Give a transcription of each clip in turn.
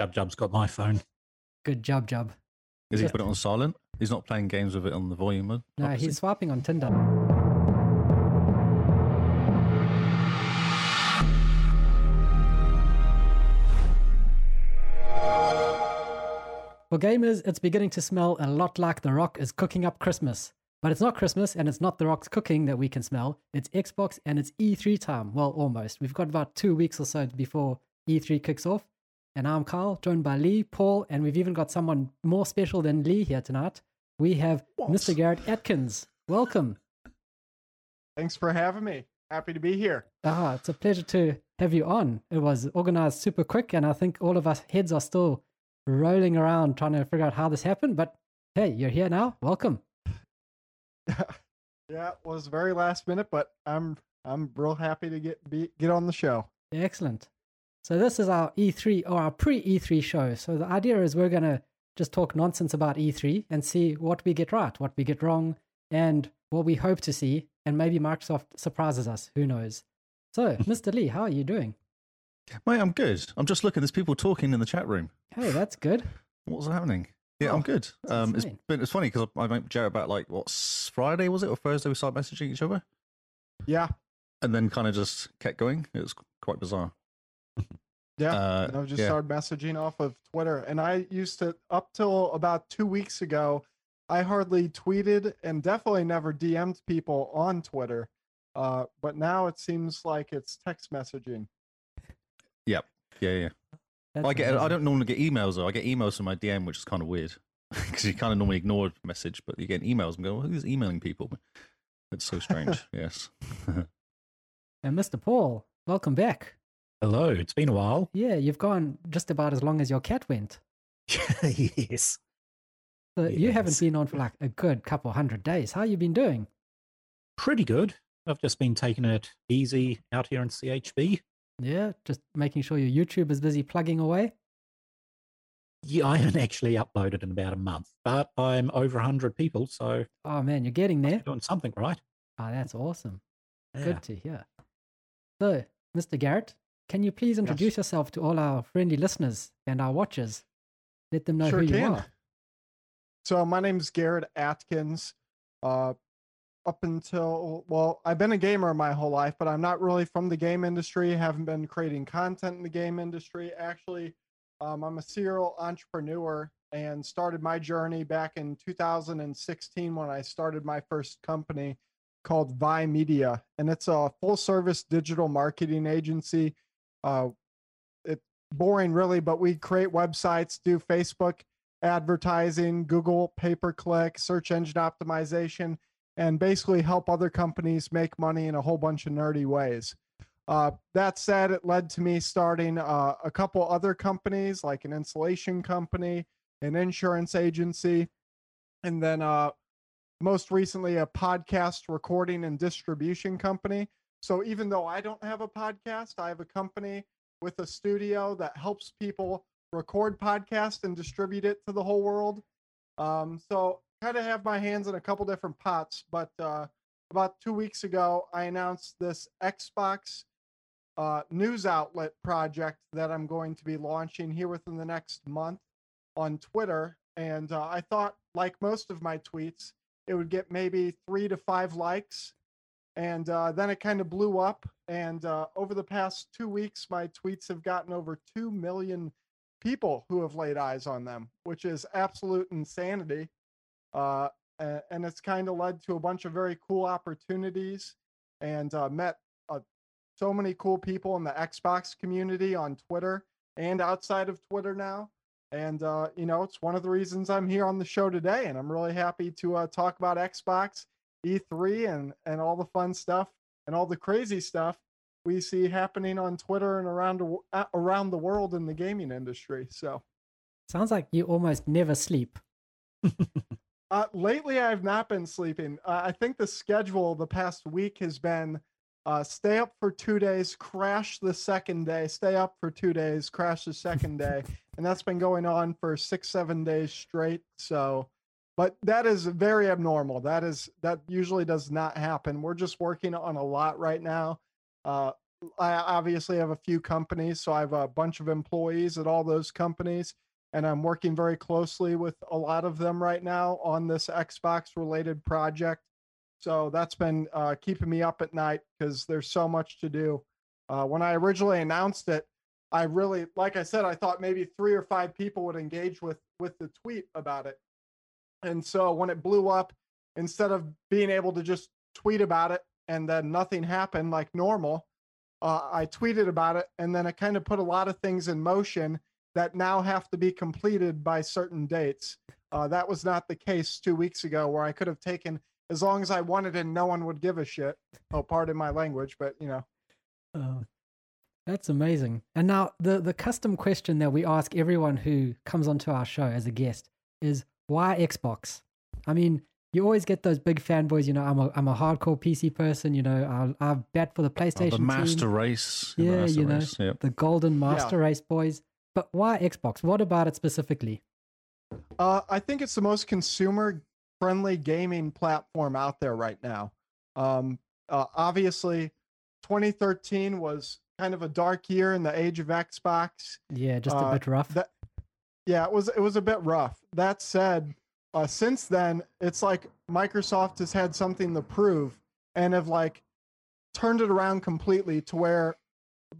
Jub Jub's got my phone. Good job, Jub. Is he put it on silent? He's not playing games with it on the volume. No, obviously. he's swiping on Tinder. For gamers, it's beginning to smell a lot like The Rock is cooking up Christmas. But it's not Christmas and it's not The Rock's cooking that we can smell. It's Xbox and it's E3 time. Well, almost. We've got about two weeks or so before E3 kicks off. And I'm Carl, joined by Lee, Paul, and we've even got someone more special than Lee here tonight. We have What? Mr. Garrett Atkins. Welcome. Thanks for having me. Happy to be here. Ah, it's a pleasure to have you on. It was organized super quick, and I think all of us heads are still rolling around trying to figure out how this happened. But hey, you're here now. Welcome. yeah, it was very last minute, but I'm I'm real happy to get be, get on the show. Excellent. So this is our E3 or our pre-E3 show. So the idea is we're gonna just talk nonsense about E3 and see what we get right, what we get wrong, and what we hope to see, and maybe Microsoft surprises us. Who knows? So, Mr. Lee, how are you doing? Mate, I'm good. I'm just looking. There's people talking in the chat room. Hey, that's good. What's happening? Yeah, Oh, I'm good. Um, it's insane. been it's funny because I, I met Garrett about like what Friday was it or Thursday we started messaging each other, Yeah, and then kind of just kept going. It was quite bizarre. Yeah. Uh, I just yeah. started messaging off of Twitter, and I used to up till about two weeks ago. I hardly tweeted and definitely never DM'd people on Twitter. Uh, but now it seems like it's text messaging. Yep. Yeah, yeah. That's I get. I don't normally get emails though. I get emails from my DM, which is kind of weird because you kind of normally ignore a message, but you get emails and go, well, "Who's emailing people?" It's so strange. yes. And Mr. Paul, welcome back. Hello, it's been a while. Yeah, you've gone just about as long as your cat went. yes. So you haven't been on for like a good couple hundred days. How you been doing? Pretty good. I've just been taking it easy out here in CHB. Yeah, just making sure your YouTube is busy plugging away. Yeah, I haven't actually uploaded in about a month, but I'm over 100 people, so Oh man, you're getting there. doing something right. Oh, that's awesome. Yeah. Good to hear. So, Mr. Garrett, can you please introduce yourself to all our friendly listeners and our watchers? Let them know sure who you can. are. So my name's Garrett Atkins. Uh, up until well, I've been a gamer my whole life, but I'm not really from the game industry. Haven't been creating content in the game industry. Actually, um, I'm a serial entrepreneur and started my journey back in 2016 when I started my first company called Vi Media, and it's a full-service digital marketing agency. Uh, it's boring, really, but we create websites, do Facebook advertising, Google pay per click, search engine optimization, and basically help other companies make money in a whole bunch of nerdy ways. Uh, that said, it led to me starting uh, a couple other companies, like an insulation company, an insurance agency, and then uh, most recently a podcast recording and distribution company. So even though I don't have a podcast, I have a company with a studio that helps people record podcasts and distribute it to the whole world. Um, so kind of have my hands in a couple different pots. But uh, about two weeks ago, I announced this Xbox uh, news outlet project that I'm going to be launching here within the next month on Twitter. And uh, I thought, like most of my tweets, it would get maybe three to five likes. And uh, then it kind of blew up. And uh, over the past two weeks, my tweets have gotten over 2 million people who have laid eyes on them, which is absolute insanity. Uh, and it's kind of led to a bunch of very cool opportunities and uh, met uh, so many cool people in the Xbox community on Twitter and outside of Twitter now. And, uh, you know, it's one of the reasons I'm here on the show today. And I'm really happy to talk about Xbox, E3, and, and all the fun stuff and all the crazy stuff we see happening on Twitter and around the around the world in the gaming industry. So Sounds like you almost never sleep. uh, lately, I've not been sleeping. Uh, I think the schedule the past week has been uh, stay up for two days, crash the second day, stay up for two days, crash the second day, and that's been going on for six, seven days straight. So, but that is very abnormal. That is that usually does not happen. We're just working on a lot right now. Uh, I obviously have a few companies, so I have a bunch of employees at all those companies, and I'm working very closely with a lot of them right now on this Xbox related project. So that's been uh, keeping me up at night because there's so much to do. Uh, when I originally announced it, I really, like I said, I thought maybe three or five people would engage with with the tweet about it. And so when it blew up, instead of being able to just tweet about it and then nothing happened like normal, uh, I tweeted about it, and then it kind of put a lot of things in motion that now have to be completed by certain dates. Uh, that was not the case two weeks ago, where I could have taken as long as I wanted and no one would give a shit. Oh, pardon my language, but you know. Oh, that's amazing. And now the the custom question that we ask everyone who comes onto our show as a guest is why Xbox? I mean, you always get those big fanboys. You know, I'm a I'm a hardcore PC person. You know, I I bet for the PlayStation. Oh, the Master team. Race. Yeah, Master you know, Race. Yep. the Golden Master Race boys. But why Xbox? What about it specifically? Uh, I think it's the most consumer friendly gaming platform out there right now. Um, uh, obviously, 2013 was kind of a dark year in the age of Xbox. Yeah, just a Uh, bit rough. That, yeah, it was it was a bit rough. That said, uh, since then, it's like Microsoft has had something to prove and have like turned it around completely to where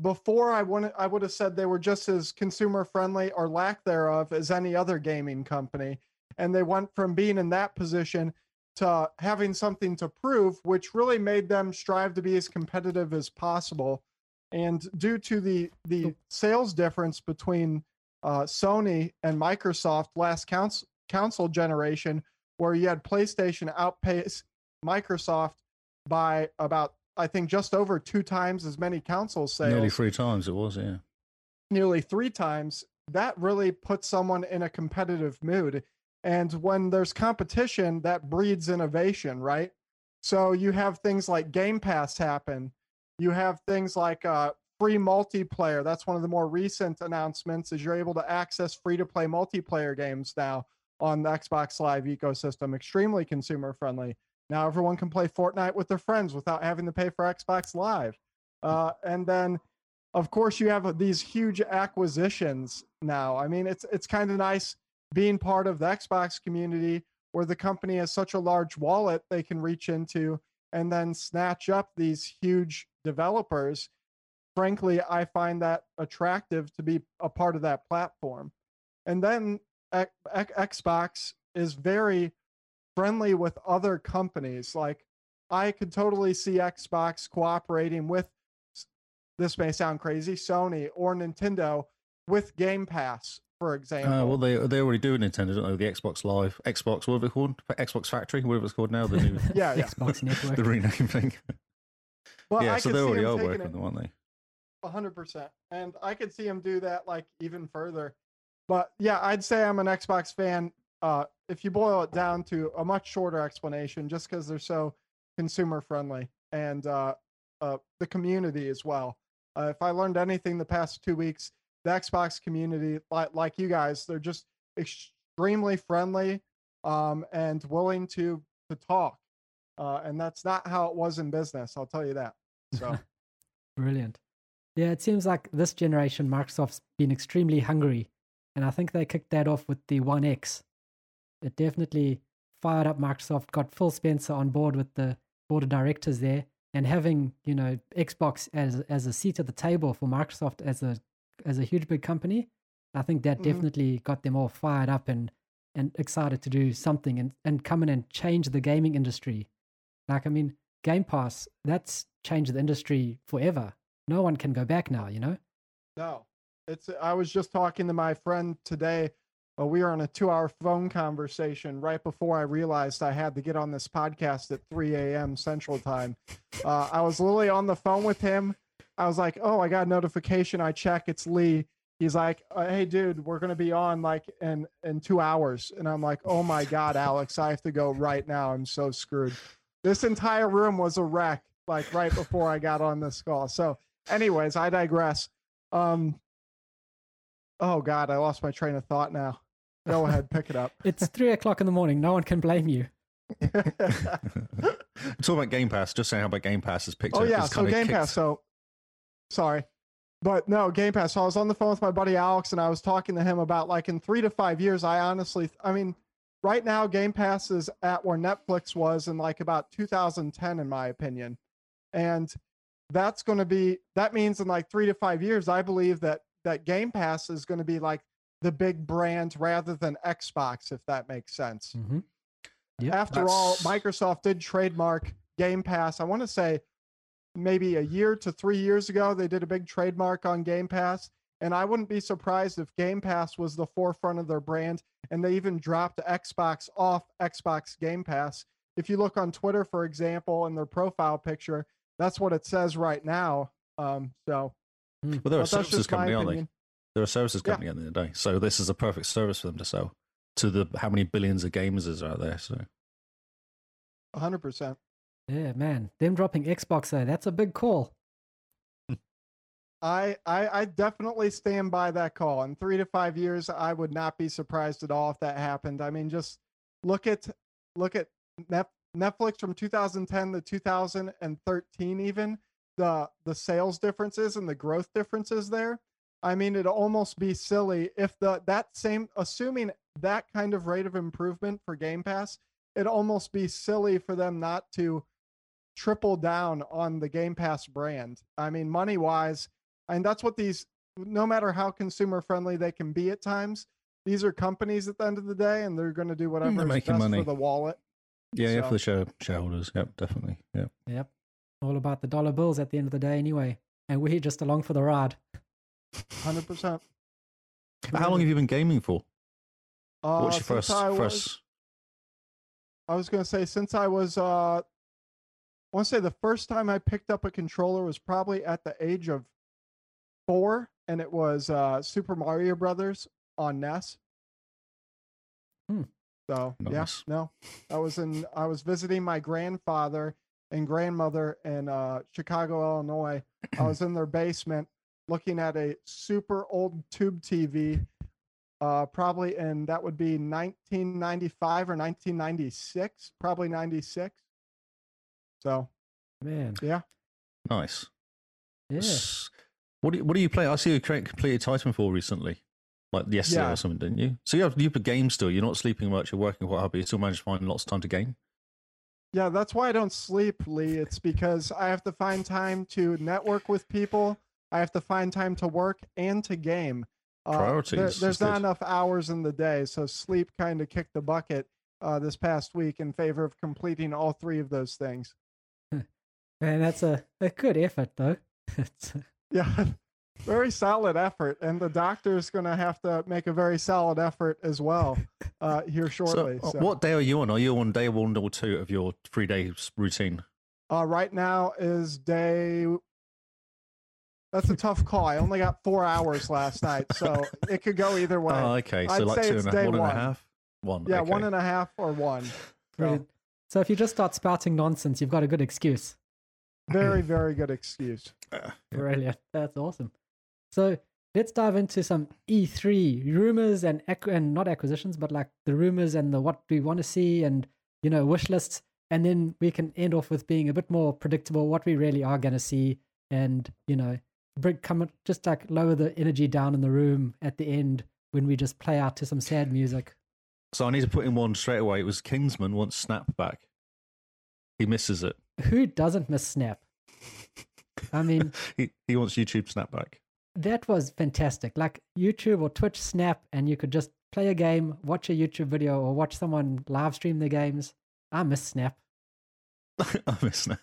before I wouldn't I would have said they were just as consumer friendly or lack thereof as any other gaming company, and they went from being in that position to having something to prove, which really made them strive to be as competitive as possible. And due to the the sales difference between uh, Sony and Microsoft last council console generation, where you had PlayStation outpace Microsoft by about I think just over two times as many console sales, Nearly three times it was, yeah. nearly three times. That really puts someone in a competitive mood. And when there's competition, that breeds innovation, right? So you have things like Game Pass happen. You have things like uh, free multiplayer. That's one of the more recent announcements. Is you're able to access free to play multiplayer games now on the Xbox Live ecosystem. Extremely consumer friendly. Now everyone can play Fortnite with their friends without having to pay for Xbox Live. Uh, and then, of course, you have these huge acquisitions now. I mean, it's it's kind of nice being part of the Xbox community where the company has such a large wallet they can reach into and then snatch up these huge developers. Frankly, I find that attractive to be a part of that platform. And then X- X- Xbox is very friendly with other companies. Like I could totally see Xbox cooperating with this may sound crazy, Sony or Nintendo with Game Pass, for example. Uh, well, they they already do Nintendo, don't they? The Xbox Live, Xbox, what are they called? Xbox Factory, whatever it's called now. The new, yeah, yeah. Xbox Network. the rename thing. Well, yeah, I so they already are working it on them, aren't they? Hundred percent. And I could see him do that like even further. But yeah, I'd say I'm an Xbox fan. Uh, if you boil it down to a much shorter explanation, just because they're so consumer friendly and uh, uh, the community as well. Uh, if I learned anything the past two weeks, the Xbox community, like like you guys, they're just extremely friendly um, and willing to to talk. Uh, and that's not how it was in business. I'll tell you that. So. Brilliant. Yeah, it seems like this generation, Microsoft's been extremely hungry. And I think they kicked that off with the One X. It definitely fired up Microsoft, got Phil Spencer on board with the board of directors there. And having, you know, Xbox as as a seat at the table for Microsoft as a as a huge big company, I think that Mhm. definitely got them all fired up and and excited to do something and, and come in and change the gaming industry. Like I mean, Game Pass, that's changed the industry forever. No one can go back now, you know? No, it's. I was just talking to my friend today. Uh, we were on a two-hour phone conversation right before I realized I had to get on this podcast at 3 a.m. Central Time. Uh, I was literally on the phone with him. I was like, "Oh, I got a notification. I check. It's Lee." He's like, uh, "Hey, dude, we're gonna be on like in in two hours," and I'm like, "Oh my god, Alex, I have to go right now. I'm so screwed." This entire room was a wreck. Like right before I got on this call. So, anyways, I digress. Um, oh God, I lost my train of thought now. Go ahead, pick it up. It's three o'clock in the morning. No one can blame you. Talking about Game Pass, just saying how about Game Pass is picked oh up. Oh yeah, it's so Game kicked- Pass. So Sorry. But no, Game Pass. So I was on the phone with my buddy Alex and I was talking to him about like in three to five years, I honestly, I mean, right now, Game Pass is at where Netflix was in like about 2010, in my opinion. And that's going to be, that means in like three to five years, I believe that that Game Pass is going to be like the big brand rather than Xbox, if that makes sense. Mm-hmm. Yep. After all, Microsoft did trademark Game Pass. I want to say maybe a year to three years ago, they did a big trademark on Game Pass. And I wouldn't be surprised if Game Pass was the forefront of their brand and they even dropped Xbox off Xbox Game Pass. If you look on Twitter, for example, in their profile picture, that's what it says right now. Um, so, Well, they're a services just my company, aren't they? opinion. They're a services Yeah. company at the end of the day. So this is a perfect service for them to sell to the how many billions of gamers is out there. So 100%. Yeah, man. Them dropping Xbox though, that's a big call. I, I I definitely stand by that call. In three to five years, I would not be surprised at all if that happened. I mean, just look at look at Net, Netflix from 2010 to 2013, even the the sales differences and the growth differences there. I mean, it'd almost be silly if the that same assuming that kind of rate of improvement for Game Pass, it'd almost be silly for them not to triple down on the Game Pass brand. I mean, money wise, and that's what these no matter how consumer friendly they can be at times these are companies at the end of the day and they're going to do whatever is best money. for the wallet yeah, yeah, for the share, shareholders. Yep, definitely. Yep. Yep. All about the dollar bills at the end of the day anyway. And we're just along for the ride. 100% But how long have you been gaming for? uh, What's your first I was, first? I was going to say since i was uh i want to say the first time i picked up a controller was probably at the age of four and it was uh super mario brothers on nes Hmm. So yeah no i was in i was visiting my grandfather and grandmother in uh chicago illinois i was in their basement looking at a super old tube tv uh probably in that would be 1995 or 1996 probably 96 so Man. Yeah, nice. Yeah. What do you, what do you play? I see you cre- completed Titanfall recently, like yesterday Yeah. or something, didn't you? So you have you have a game still. You're not sleeping much. You're working quite hard, but you still manage to find lots of time to game. Yeah, that's why I don't sleep, Lee. It's because I have to find time to network with people. I have to find time to work and to game. Uh, there- Priorities, there's not good. enough hours in the day, so sleep kind of kicked the bucket uh, this past week in favor of completing all three of those things. Man, that's a, a good effort though. Yeah, very solid effort, and the doctor's going to have to make a very solid effort as well uh, here shortly. So, uh, so. what day are you on? Are you on day one or two of your three days routine? Uh, right now is day. That's a tough call. I only got four hours last night, so it could go either way. Oh, okay. So I'd like say two it's and a day one and a one. half. One. yeah, okay. one and a half or one. So. So if you just start spouting nonsense, you've got a good excuse. very, very good excuse. Uh. Brilliant. That's awesome. So let's dive into some E3 rumors and and not acquisitions, but like the rumors and the what we want to see and you know wish lists, and then we can end off with being a bit more predictable what we really are going to see, and you know bring come just like lower the energy down in the room at the end when we just play out to some sad music. So I need to put in one straight away. It was Kingsman wants Snap back. He misses it. Who doesn't miss Snap? I mean, He he wants YouTube Snap back. That was fantastic. Like YouTube or Twitch Snap, and you could just play a game, watch a YouTube video, or watch someone live stream their games. I miss Snap. I miss Snap.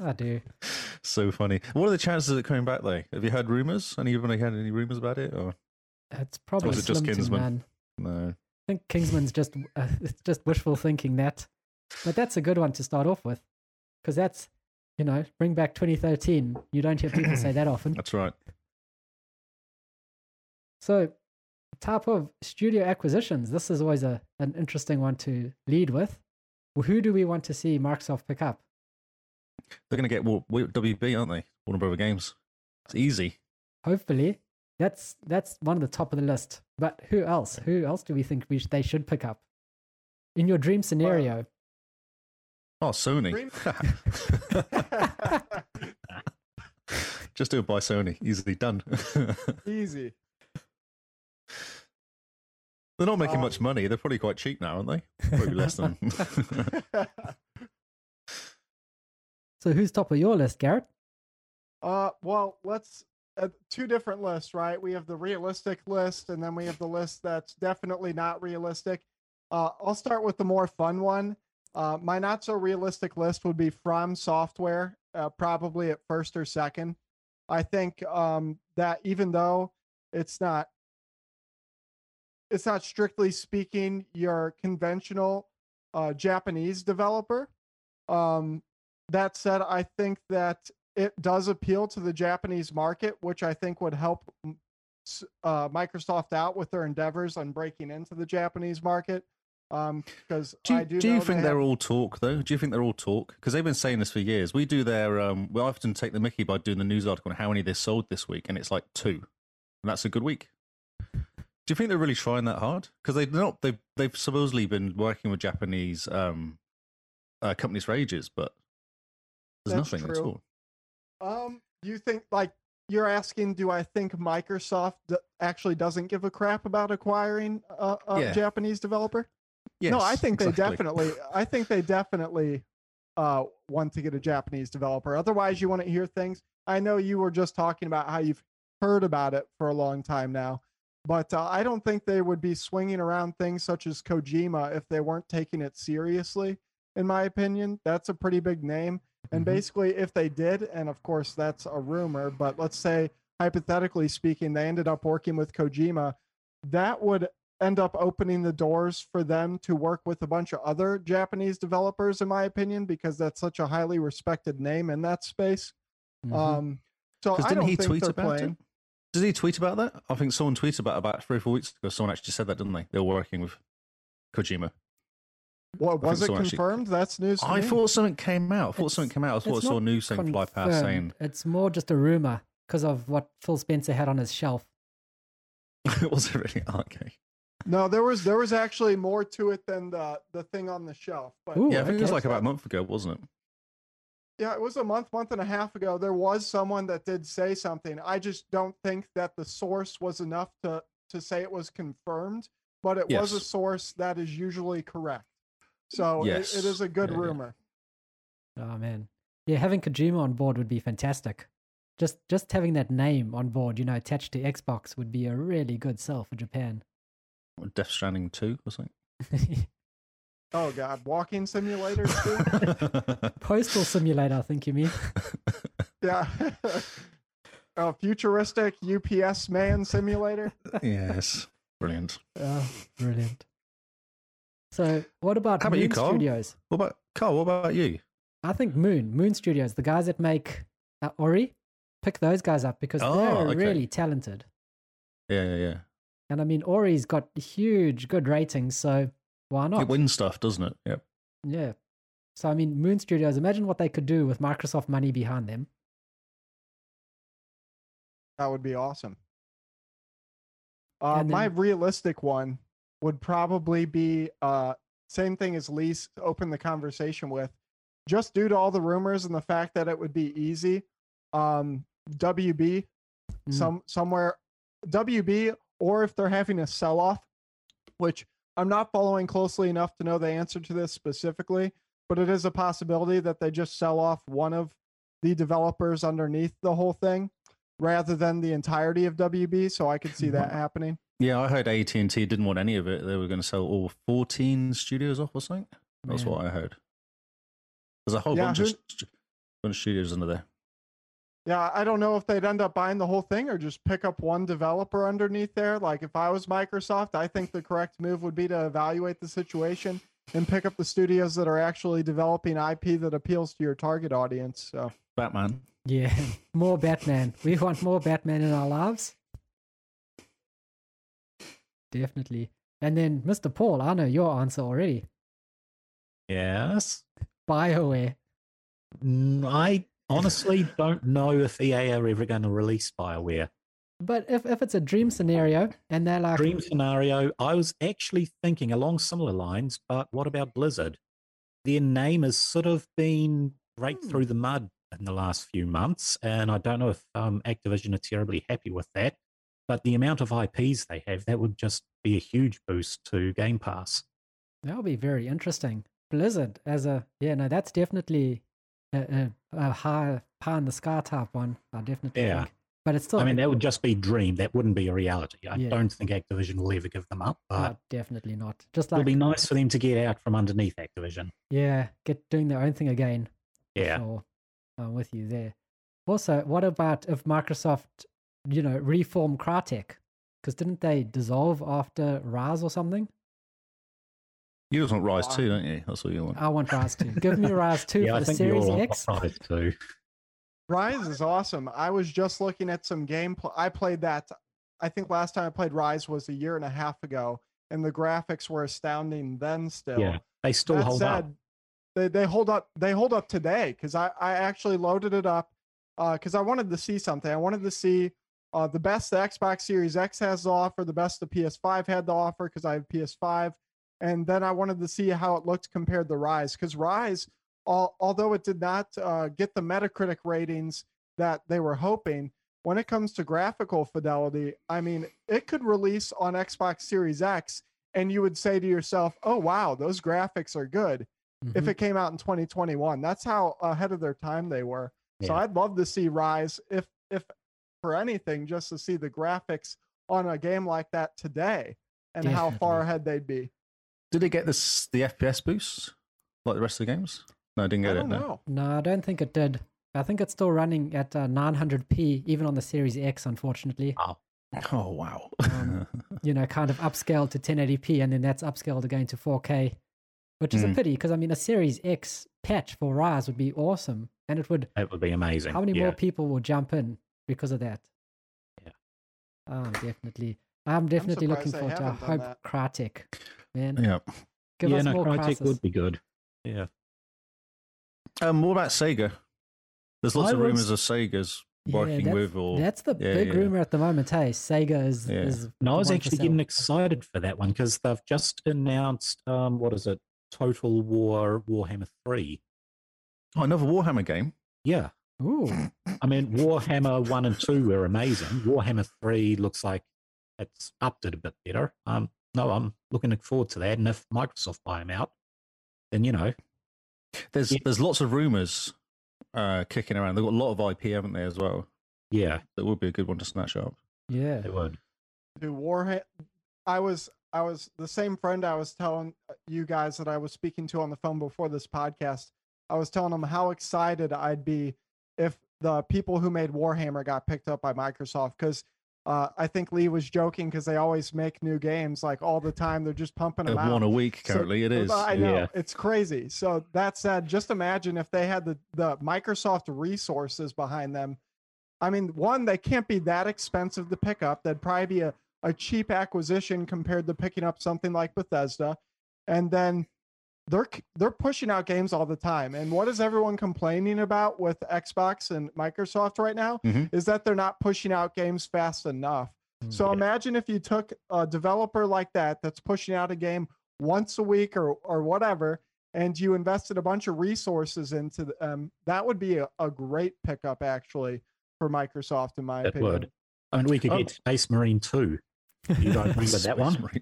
I do. So funny. What are the chances of it coming back though? Have you heard rumors? Anybody had any rumors about it? Or It's probably was it just to Kingsman? no? I think Kingsman's just uh, it's just wishful thinking that, but that's a good one to start off with, because that's you know bring back 2013. You don't hear people say that often. That's right. So, type of studio acquisitions. This is always a an interesting one to lead with. Who do we want to see Microsoft pick up? They're going to get Wa- Wa- WB, aren't they? Warner Brother Games. It's easy. Hopefully, that's that's one of the top of the list. But who else? Who else do we think we sh- they should pick up? In your dream scenario, Oh, Sony. Dream- Just do it by Sony. Easily done. Easy. They're not making Um, much money. They're probably quite cheap now, aren't they? Probably less than. So who's top of your list, Garrett? Uh, well, let's uh, two different lists, right? We have the realistic list, and then we have the list that's definitely not realistic. Uh, I'll start with the more fun one. Uh, my not so realistic list would be From Software, uh, probably at first or second. I think um, that even though it's not, it's not strictly speaking your conventional uh, Japanese developer. Um, that said, I think that it does appeal to the Japanese market, which I think would help uh, Microsoft out with their endeavors on breaking into the Japanese market. Um, because Do do, do you think they they are have- all talk though? Do you think they're all talk? Because they've been saying this for years. We do their um. We often take the Mickey by doing the news article on how many they sold this week, and it's like two, and that's a good week. Do you think they're really trying that hard? Because they've not. They've they've supposedly been working with Japanese um uh, companies for ages, but there's That's nothing at true. all. Um, you think like you're asking? Do I think Microsoft d- actually doesn't give a crap about acquiring a, a Yeah. Japanese developer? Yes, no, I think they definitely. I think they definitely uh, want to get a Japanese developer. Otherwise, you want to hear things. I know you were just talking about how you've heard about it for a long time now, but uh, I don't think they would be swinging around things such as Kojima if they weren't taking it seriously. In my opinion, that's a pretty big name. And Mhm. basically, if they did, and of course that's a rumor, but let's say hypothetically speaking, they ended up working with Kojima, that would end up opening the doors for them to work with a bunch of other Japanese developers, in my opinion, because that's such a highly respected name in that space. Mhm. Um, so I didn't don't he think tweet they're about playing. it? Did he tweet about that? I think someone tweeted about it about three or four weeks ago. Someone actually said that, didn't they? They were working with Kojima. What was it someone actually- confirmed? That's news. To I me. thought something came out. I thought It's- something came out. I thought I it's saw a news saying fly past saying Confirmed. It's more just a rumor because of what Phil Spencer had on his shelf. It was it really Oh, okay? no. There was there was actually more to it than the the thing on the shelf. But Ooh, yeah, I think it was like about a month ago, wasn't it? Yeah, it was a month, month and a half ago. There was someone that did say something. I just don't think that the source was enough to to say it was confirmed, but it was a source that is usually correct. So it- it is a good Yeah, yeah. rumor. Oh man, yeah, having Kojima on board would be fantastic. Just just having that name on board, you know, attached to Xbox would be a really good sell for Japan. Death Stranding two or something. Oh god, walking simulators too. Postal Simulator, I think you mean. yeah. a futuristic UPS man simulator. yes, brilliant. Oh, brilliant. So, what about How about Moon you, Carl? Studios? What about Carl? What about you? I think Moon, Moon Studios, the guys that make uh, Ori, pick those guys up because Oh, they're okay. really talented. Yeah, yeah, yeah. And I mean, Ori's got huge, good ratings, so why not? It wins stuff, doesn't it? Yep. Yeah. So I mean, Moon Studios. Imagine what they could do with Microsoft money behind them. That would be awesome. Uh, And my realistic one would probably be uh, same thing as Lee's opened the conversation with, just due to all the rumors and the fact that it would be easy. Um, WB, Mm. some somewhere, WB, or if they're having a sell off, which I'm not following closely enough to know the answer to this specifically, but it is a possibility that they just sell off one of the developers underneath the whole thing rather than the entirety of WB. So I could see that happening. Yeah, I heard AT and T didn't want any of it. They were going to sell all fourteen studios off or something. That's Man. what I heard. There's a whole Yeah, bunch who- of bunch of studios under there. Yeah, I don't know if they'd end up buying the whole thing or just pick up one developer underneath there. Like if I was Microsoft, I think the correct move would be to evaluate the situation and pick up the studios that are actually developing IP that appeals to your target audience. So Batman. Yeah, more Batman. We want more Batman in our lives. Definitely. And then, Mr. Paul, I know your answer already. Yes. BioWare. I honestly don't know if EA are ever going to release Bioware. But if, if it's a dream scenario and they're like, Dream scenario, I was actually thinking along similar lines, but what about Blizzard? Their name has sort of been raked Hmm. through the mud in the last few months, and I don't know if um, Activision are terribly happy with that. But the amount of IPs they have, that would just be a huge boost to Game Pass. That would be very interesting. Blizzard as a yeah, no, that's definitely a, a, a high pie in the sky type one. I definitely Yeah. think. But it's still I mean, that would just be dream. That wouldn't be a reality. I Yeah. don't think Activision will ever give them up, but no, definitely not. Just like it'll be nice for them to get out from underneath Activision. yeah, get doing their own thing again. Yeah. Sure. I'm with you there. Also, what about if Microsoft, you know, reform Crytek? Because didn't they dissolve after Ryse or something? You just want Ryse Wow. 2, don't you? That's what you want. I want Ryse 2. Give me Ryse 2 yeah, for I the think Series you're all X. right too. Ryse is awesome. I was just looking at some gameplay. I played that. I think last time I played Ryse was a year and a half ago, and the graphics were astounding then. Still, Yeah, they still that hold said, up. They they hold up. They hold up today because I I actually loaded it up because I wanted to see something. I wanted to see uh, the best the Xbox Series X has to offer, the best the PS5 had to offer because I have PS5, and then I wanted to see how it looked compared to Ryse because Ryse, al- although it did not uh, get the Metacritic ratings that they were hoping. When it comes to graphical fidelity, I mean, it could release on Xbox Series X, and you would say to yourself, "Oh wow, those graphics are good." if Mhm. it came out in 2021. That's how ahead of their time they were. So I'd love to see Ryse, if if for anything, just to see the graphics on a game like that today and how far ahead they'd be. Did it get this the FPS boost like the rest of the games? No, I didn't I get it. don't No. know. No, I don't think it did. I think it's still running at uh, 900p, even on the Series X, unfortunately. Oh oh wow. Um, You know, kind of upscaled to 1080p, and then that's upscaled again to 4K, which is a Mm. pity because I mean, a Series X patch for Ryse would be awesome, and it would. That would be amazing. How many yeah. more people will jump in because of that? Yeah. Um, definitely. I'm definitely looking surprised they forward to. I haven't hope Crytek, man, yeah. give yeah, us no, more Crytek Crysis. would be good. Yeah. Um, what about Sega? There's lots I of was- rumors of Sega's Yeah, working that's- with or That's the Yeah, big yeah. rumor at the moment. Hey, Sega is. Yeah. is No, I was actually getting excited for that one because they've just announced um, what is it? Total War Warhammer Three. oh, another Warhammer game. Yeah, Ooh, I mean Warhammer One and Two were amazing. Warhammer Three looks like it's upped it a bit better. Um, no, I'm looking forward to that. And if Microsoft buy them out, then you know, There's Yeah. there's lots of rumors uh, kicking around. They've got a lot of IP, haven't they, as well? yeah, That would be a good one to snatch up. yeah. they would. Do Warhammer. I was I was the same friend I was telling uh, you guys that I was speaking to on the phone before this podcast. I was telling them how excited I'd be if the people who made Warhammer got picked up by Microsoft because uh, I think Lee was joking because they always make new games like all the time. They're just pumping them out. one a week So- currently. it is. I know Yeah. it's crazy. So that said, just imagine if they had the the Microsoft resources behind them. I mean, one, they can't be that expensive to pick up. That'd probably be a, a cheap acquisition compared to picking up something like Bethesda. And then they're they're pushing out games all the time. And what is everyone complaining about with Xbox and Microsoft right now Mhm. is that they're not pushing out games fast enough. So Yeah. imagine if you took a developer like that that's pushing out a game once a week or or whatever, and you invested a bunch of resources into them um, that would be a, a great pickup actually for Microsoft, in my That opinion. would. I mean, we could Oh. get Space Marine Two. You don't remember that Space one?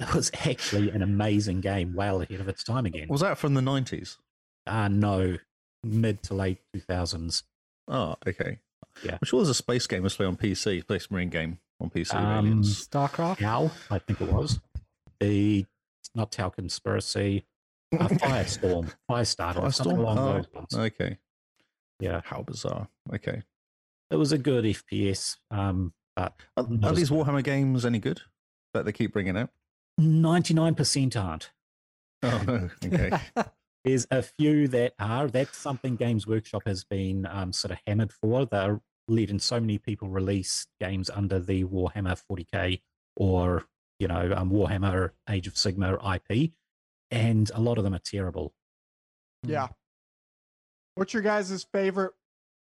Marine 2. That was actually an amazing game, well ahead of its time again. Was that from the 90s? Ah, no, mid to late two thousands. Oh, okay. Yeah. I'm sure there's a space game that's play on PC, Space Marine game on PC. Um. StarCraft. Tau, I think it was. The not Tau Conspiracy, uh, Firestorm, Firestarter, something Firestorm? along Oh, those lines. Okay. Yeah, How bizarre. Okay. it was a good FPS, um, but Are, Not are these. Warhammer games any good that they keep bringing out? Ninety nine percent aren't. Oh. Okay. There's a few that are. That's something Games Workshop has been um, sort of hammered for. They're letting so many people release games under the Warhammer 40k or you know um, Warhammer Age of Sigmar IP, and a lot of them are terrible. Yeah. What's your guys' favorite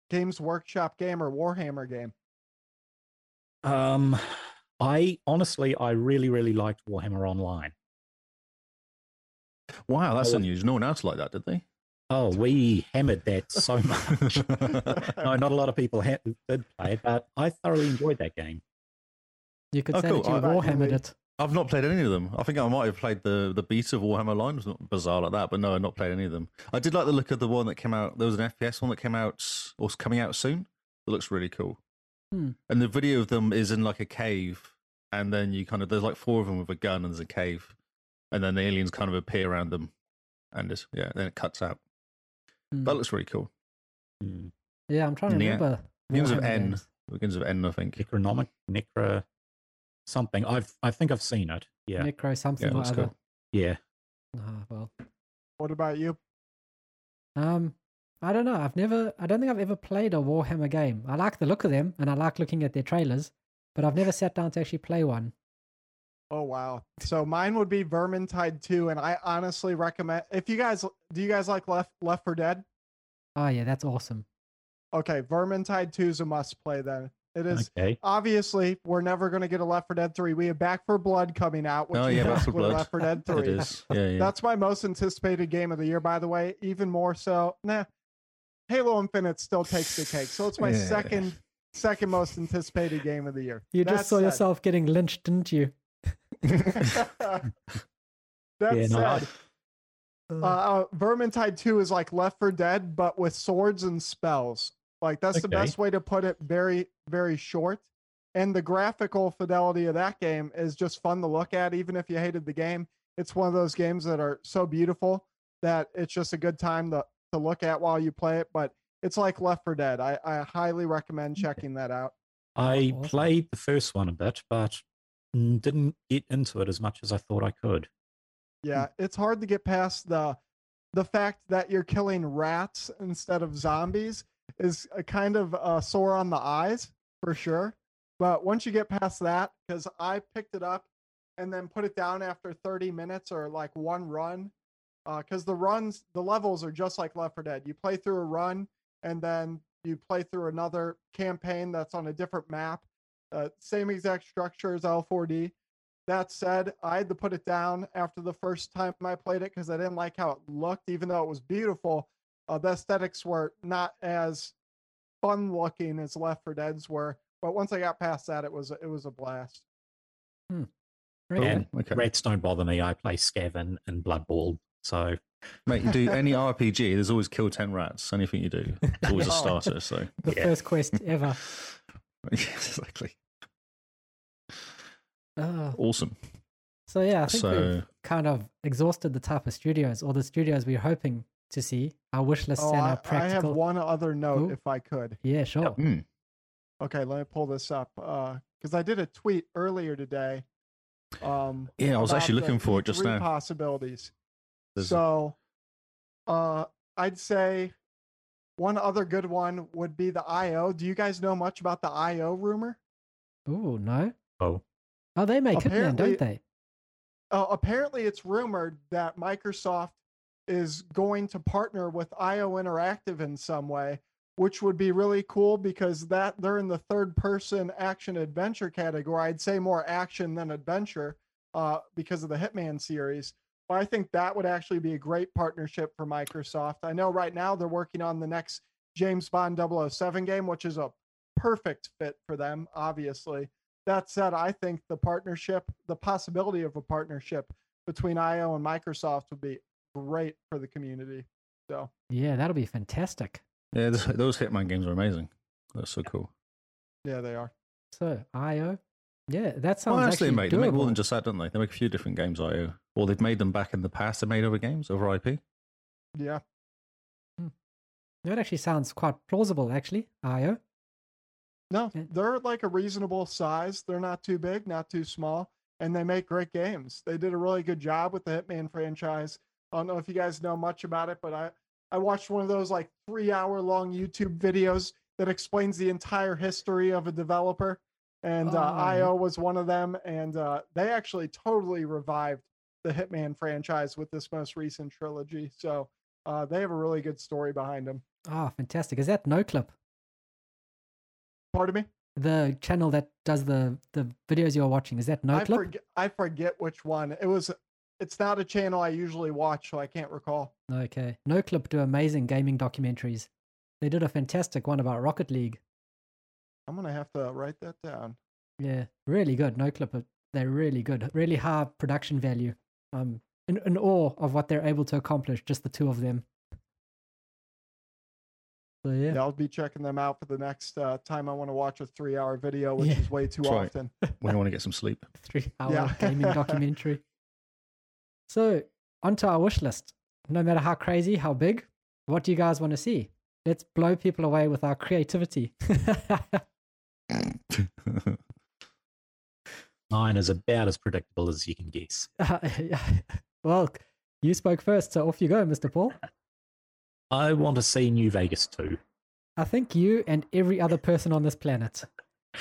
Games Workshop game or Warhammer game? Um, I honestly, I really, really liked Warhammer Online. wow, that's unusual. No one else liked that, did they? Oh, we hammered that so much. no, not a lot of people ha- did play it, but I thoroughly enjoyed that game. You could Oh, say cool. that you I- warhammered it. I've not played any of them. I think I might have played the the beta of Warhammer Line. It was not bizarre like that, but no, I've not played any of them. I did like the look of the one that came out. There was an FPS one that came out or is coming out soon. It looks really cool. Hmm. And the video of them is in like a cave, and then you kind of there's like four of them with a gun, and there's a cave, and then the aliens kind of appear around them, and it's, yeah, then it cuts out. Hmm. That looks really cool. Hmm. Yeah, I'm trying to Yeah. remember. Begins of N. games. Begins with N, I think. Necronomic, Necro, something. I've I think I've seen it. Yeah, Necro something Yeah, or other. cool. yeah. Ah, well. What about you? Um, I don't know. I've never. I don't think I've ever played a Warhammer game. I like the look of them, and I like looking at their trailers, but I've never sat down to actually play one. Oh wow. So mine would be Vermintide 2 and I honestly recommend if you guys do you guys like Left Left 4 Dead? Oh yeah, that's awesome. Okay, Vermintide 2 is a must play then. It is Okay. obviously we're never going to get a Left 4 Dead 3. We have Back 4 Blood coming out, which Oh, we yeah, Back have for Blood. Left 4 Dead 3. It is. Yeah, yeah. That's my most anticipated game of the year, by the way. Even more so, nah. Halo Infinite still takes the cake, so it's my Yeah. second second most anticipated game of the year. You That just saw said- yourself getting lynched, didn't you? that Yeah, no, said, uh, uh, Vermintide 2 is like Left 4 Dead, but with swords and spells. Like that's the best way to put it. Very, very short. And the graphical fidelity of that game is just fun to look at, even if you hated the game. It's one of those games that are so beautiful that it's just a good time to, to look at while you play it. But it's like Left 4 Dead. I, I highly recommend checking that out. I awesome. played the first one a bit, but mm, didn't get into it as much as I thought I could. Yeah, it's hard to get past the the fact that you're killing rats instead of zombies is a kind of uh, sore on the eyes for sure. But once you get past that, because I picked it up and then put it down after 30 minutes or like one run, because the runs, the levels are just like Left 4 Dead. You play through a run and then you play through another campaign that's on a different map. Uh, same exact structure as L4D. That said, I had to put it down after the first time I played it because I didn't like how it looked, even though it was beautiful. Uh, the aesthetics were not as fun looking as Left 4 Dead's were, but once I got past that, it was it was a blast. Very And good. okay. rats don't bother me. I play Skaven and Blood Bowl, so Mate, you do any RPG, there's always kill 10 rats. Anything you do, it's always a Oh. starter. So, The yeah. first quest ever. exactly. Oh. Awesome. So yeah, I think we've So, kind of exhausted the type of studios or the studios we're hoping to see. Our wish list Oh, and I, our I have practical. one other note, Ooh. if I could. Yeah, sure. mm, Okay, let me pull this up because I did a tweet earlier today. Um, yeah, I was actually looking for it just E3 now. Possibilities. There's- So, uh, I'd say one other good one would be the IO. Do you guys know much about the IO rumor? Oh no. oh, Oh, they make Hitman, Apparently- don't they? Uh, apparently, it's rumored that Microsoft is going to partner with IO Interactive in some way, which would be really cool because that they're in the third person action adventure category. I'd say more action than adventure uh, because of the Hitman series. But I think that would actually be a great partnership for Microsoft. I know right now they're working on the next James Bond 007 game, which is a perfect fit for them, obviously. That said, I think the partnership, the possibility of a partnership between IO and Microsoft would be great for the community. So, Yeah, that'll be fantastic. Yeah, th- those Hitman games are amazing. That's so cool. yeah, they are. So IO, yeah, that sounds Well, actually actually, mate, they make more than just that, don't they? They make a few different games, IO. Uh, or they've made them back in the past. They made other games over IP. Yeah. Hmm. That actually sounds quite plausible, actually. IO. No, Yeah. they're like a reasonable size. They're not too big, not too small, and they make great games. They did a really good job with the Hitman franchise. I don't know if you guys know much about it, but I I watched one of those like 3-hour long YouTube videos that explains the entire history of a developer and uh, Oh, yeah. IO was one of them and uh, they actually totally revived the Hitman franchise with this most recent trilogy. So, uh, they have a really good story behind them. Oh, fantastic. Is that NoClip? Pardon me? The channel that does the, the videos you're watching, is that I NoClip? forget I forget which one. It was it's not a channel I usually watch, so I can't recall. Okay. No Clip do amazing gaming documentaries. They did a fantastic one about Rocket League. I'm gonna have to write that down. Yeah, really good. No Clip, are- they're really good. Really high production value. Um, in, in awe of what they're able to accomplish, just the two of them. So yeah, Yeah, I'll be checking them out for the next uh, time I want to watch a three-hour video, which Yeah. is way too That's right. often. when you want to get some sleep. three hour Yeah. gaming documentary. So, onto our wish list. No matter how crazy, how big, what do you guys want to see? Let's blow people away with our creativity. Mine is about as predictable as you can guess. well, you spoke first, so off you go, Mr. Paul. I want to see New Vegas 2. I think you and every other person on this planet.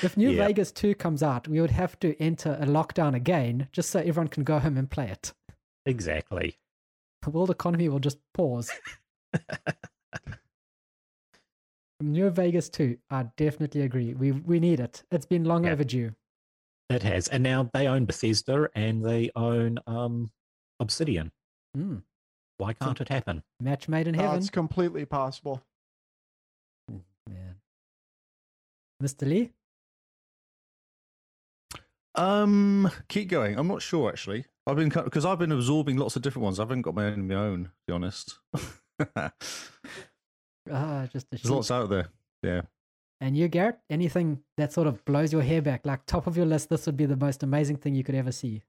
If New Yeah. Vegas 2 comes out, we would have to enter a lockdown again just so everyone can go home and play it. Exactly. The world economy will just pause. New Vegas 2, I definitely agree. We we need it. It's been long Yeah. overdue. It has. And now they own Bethesda and they own um, Obsidian. Mm. Why can't it happen? Match made in Uh, heaven. it's completely possible. Man. Mr. Lee? Um, keep going. I'm not sure actually. I've been because I've been absorbing lots of different ones. I haven't got my own my own. To be honest, there's Ah, just a sheep. lots out there. Yeah. And you, Garrett? Anything that sort of blows your hair back, like top of your list, this would be the most amazing thing you could ever see.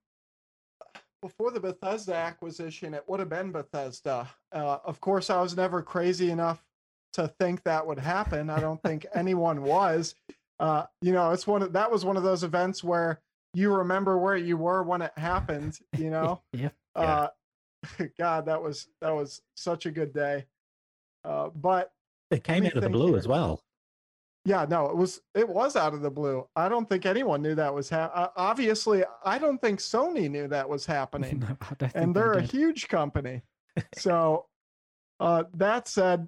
Before the Bethesda acquisition, it would have been Bethesda. Uh, of course, I was never crazy enough to think that would happen. I don't think anyone was. Uh, you know, it's one of, that was one of those events where you remember where you were when it happened. You know, Yeah. uh, God, that was that was such a good day. Uh, but It came me out of the blue here. as well. Yeah, no, it was it was out of the blue. I don't think anyone knew that was happening. Uh, obviously, I don't think Sony knew that was happening, No, I don't think and they they're a huge company. so, uh, that said,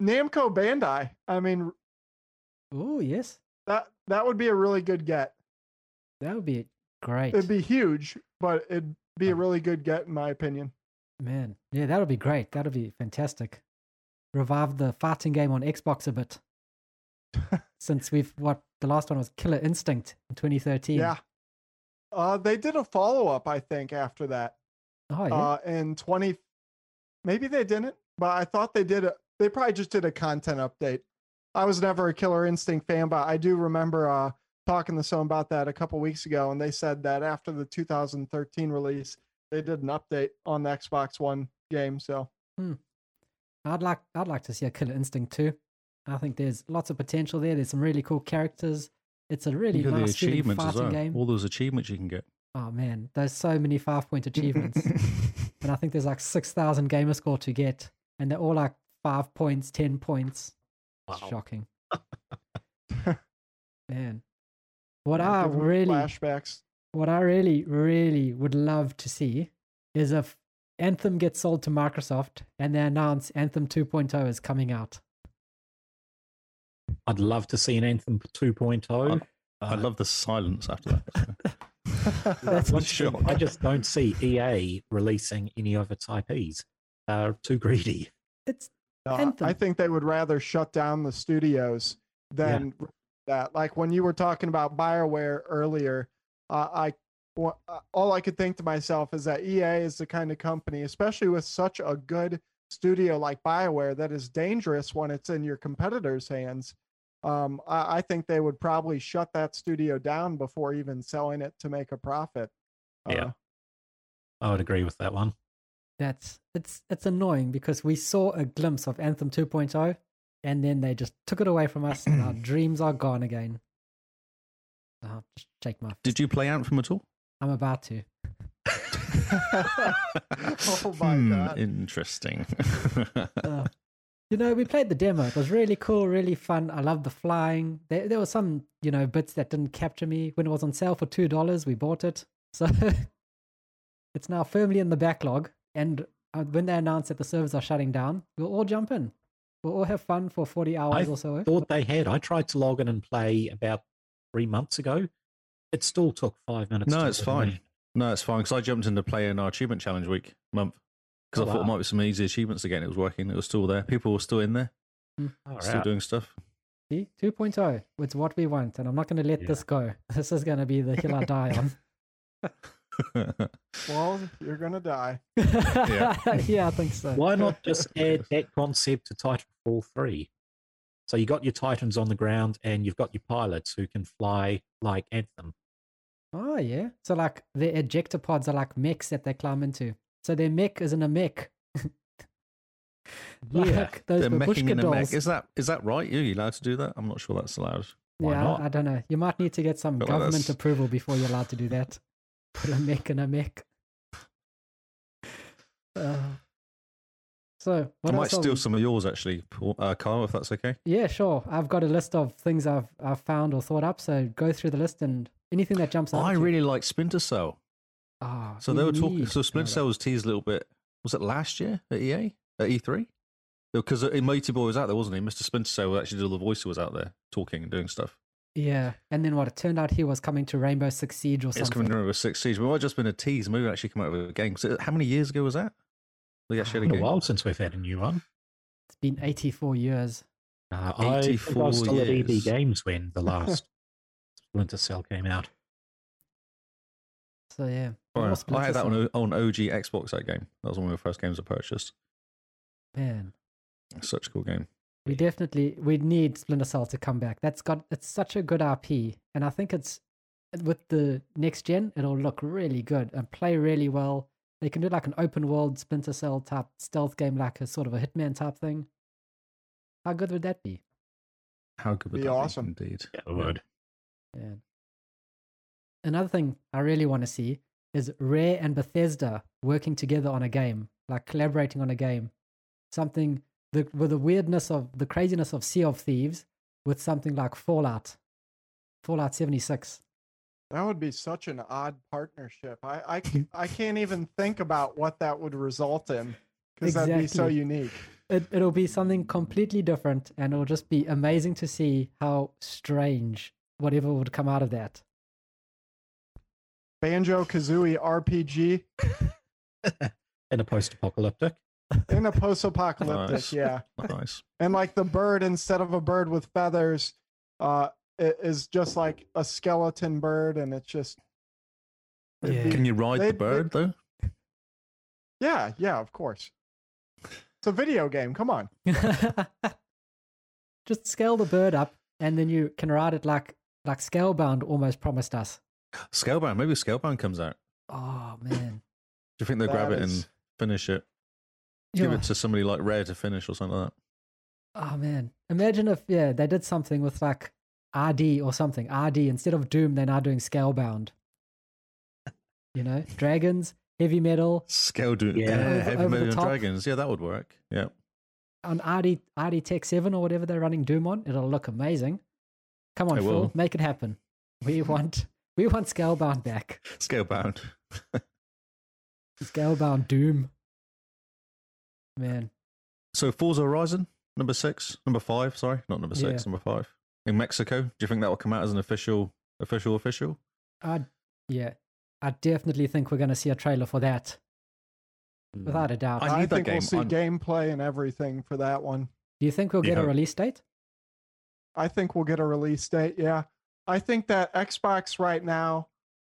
Namco Bandai. I mean, Oh, yes. that that would be a really good get. That would be great. It'd be huge, but it'd be a really good get in my opinion. Man, yeah, that would be great. That would be fantastic. Revive the fighting game on Xbox a bit. Since we've, what, the last one was Killer Instinct in 2013. Yeah. Uh, they did a follow up, I think, after that. Oh, yeah. uh, in 20 maybe they didn't but i thought they did a, they probably just did a content update i was never a killer instinct fan but i do remember uh, talking to someone about that a couple weeks ago and they said that after the 2013 release they did an update on the xbox one game so I'd like I'd like to see a Killer Instinct too. I think there's lots of potential there. There's some really cool characters. It's a really You nice feeling achievements as fighting well. game. All those achievements you can get. Oh man, there's so many five point achievements. and I think there's like six thousand gamer score to get. And they're all like five points, ten points. It's Wow. shocking. man. What Yeah, I give 'em really flashbacks what I really, really would love to see is if Anthem gets sold to Microsoft and they announce Anthem 2.0 is coming out. I'd love to see an Anthem 2.0. I Uh, love the silence after that. That's once sure. I just don't see EA releasing any of its IPs. They're too greedy. It's Uh, I think they would rather shut down the studios than that. Like when you were talking about Bioware earlier, uh, I wha- all I could think to myself is that EA is the kind of company, especially with such a good studio like Bioware, that is dangerous when it's in your competitors' hands. Um, I, I think they would probably shut that studio down before even selling it to make a profit. Yeah. Uh, I would agree with that one. that's it's it's annoying because we saw a glimpse of Anthem 2.0 and then they just took it away from us and our dreams are gone again. I'll just shake my Did you play Anthem at all? I'm about to. oh my Hmm, god! Interesting. Uh, you know, we played the demo. It was really cool, really fun. I loved the flying. There, there were some, you know, bits that didn't capture me. When it was on sale for two dollars, we bought it. So it's now firmly in the backlog. And uh, when they announce that the servers are shutting down, we'll all jump in. We'll all have fun for forty hours or so. Thought they had. I tried to log in and play about three months ago. It still took five minutes. no, to it's log in. fine. No, it's fine because I jumped into playing our achievement challenge week month because Oh, I thought it might be some easy achievements again. It was working. It was still there. People were still in there, hmm. All still right. doing stuff. See, 2.0. It's what we want, and I'm not going to let Yeah. this go. This is going to be the hill I die on. Well, you're gonna die. yeah. I think so. Why not just add that concept to Titanfall 3? So you got your Titans on the ground and you've got your pilots who can fly like Anthem. Oh, yeah. So, like, the ejector pods are like mechs that they climb into. So, their mech isn't a mech. like Yeah, those They're babushka in a mech. Is that is that right? Are you allowed to do that? I'm not sure that's allowed. Why yeah, not? I don't know. You might need to get some like government that's- approval before you're allowed to do that. Put a mech in a mech. Uh, so, what I might steal some of yours actually, uh, Kyle, if that's okay. Yeah, sure. I've got a list of things I've I've found or thought up. So go through the list and anything that jumps out. I at you. really like Splinter Cell. Ah, So they were talking. So Splinter Cell was teased a little bit. Was it last year at EA at E3? Because Mighty Boy was out there, wasn't he? Mr. Splinter Cell actually did all the voice was out there talking and doing stuff. Yeah, and then what? It turned out he was coming to Rainbow Six Siege or It's something. It's coming over Six Siege. But it might have just been a tease. Maybe actually come out with a game. So how many years ago was that? They actually Been had a a game. while since we've had a new one. It's been 84 years. Uh, I think I 84 was still at EB. Games when the last Splinter Cell came out. So yeah, Oh, yeah. I Splinter had that Cell. on, on OG Xbox. That game. That was one of the first games I purchased. Man, Such a cool game. we definitely we need Splinter Cell to come back. That's got it's such a good RP, and I think it's with the next gen, it'll look really good and play really well. They can do like an open world Splinter Cell type stealth game, like a sort of a Hitman type thing. How good would that be? How good would Be that awesome. be? Indeed. Yeah, it would. Yeah. Another thing I really want to see is Rare and Bethesda working together on a game, like collaborating on a game. Something the, with the weirdness of the craziness of Sea of Thieves with something like Fallout, Fallout 76. That would be such an odd partnership. I I can't even think about what that would result in because that'd be so unique. It, it'll be something completely different, and it'll just be amazing to see how strange whatever would come out of that. Banjo Kazooie RPG In a post-apocalyptic. in a post-apocalyptic, Nice. yeah. Nice. And like the bird, instead of a bird with feathers, uh, it is just like a skeleton bird, and it's just Yeah. be- Can you ride the they- bird though? yeah, yeah, of course. It's a video game. Come on. just scale the bird up, and then you can ride it like like Scalebound almost promised us. Scalebound. Maybe Scalebound comes out. Oh man, Do you think they'll grab That it is- and finish it? Give it to somebody like Rare to finish or something like that. Oh man, imagine if yeah they did something with like id or something. id instead of Doom, they're now doing Scalebound. You know, dragons, heavy metal Scale do Yeah. yeah, heavy metal and dragons. Yeah, that would work. Yeah. on id id Tech Seven or whatever they're running Doom on. It'll look amazing. Come on, It Phil, will. make it happen. We want we want Scalebound back. Scalebound. Scalebound Doom. Man, So Forza Horizon, number six, number five, sorry, not number six, Yeah. number five. In Mexico. Do you think that will come out as an official official official? I yeah, I definitely think we're going to see a trailer for that Mm. without a doubt. I I, need that think we'll see I'm- gameplay and everything for that one. Do you think we'll get a release date? I think we'll get a release date. Yeah. I think that Xbox right now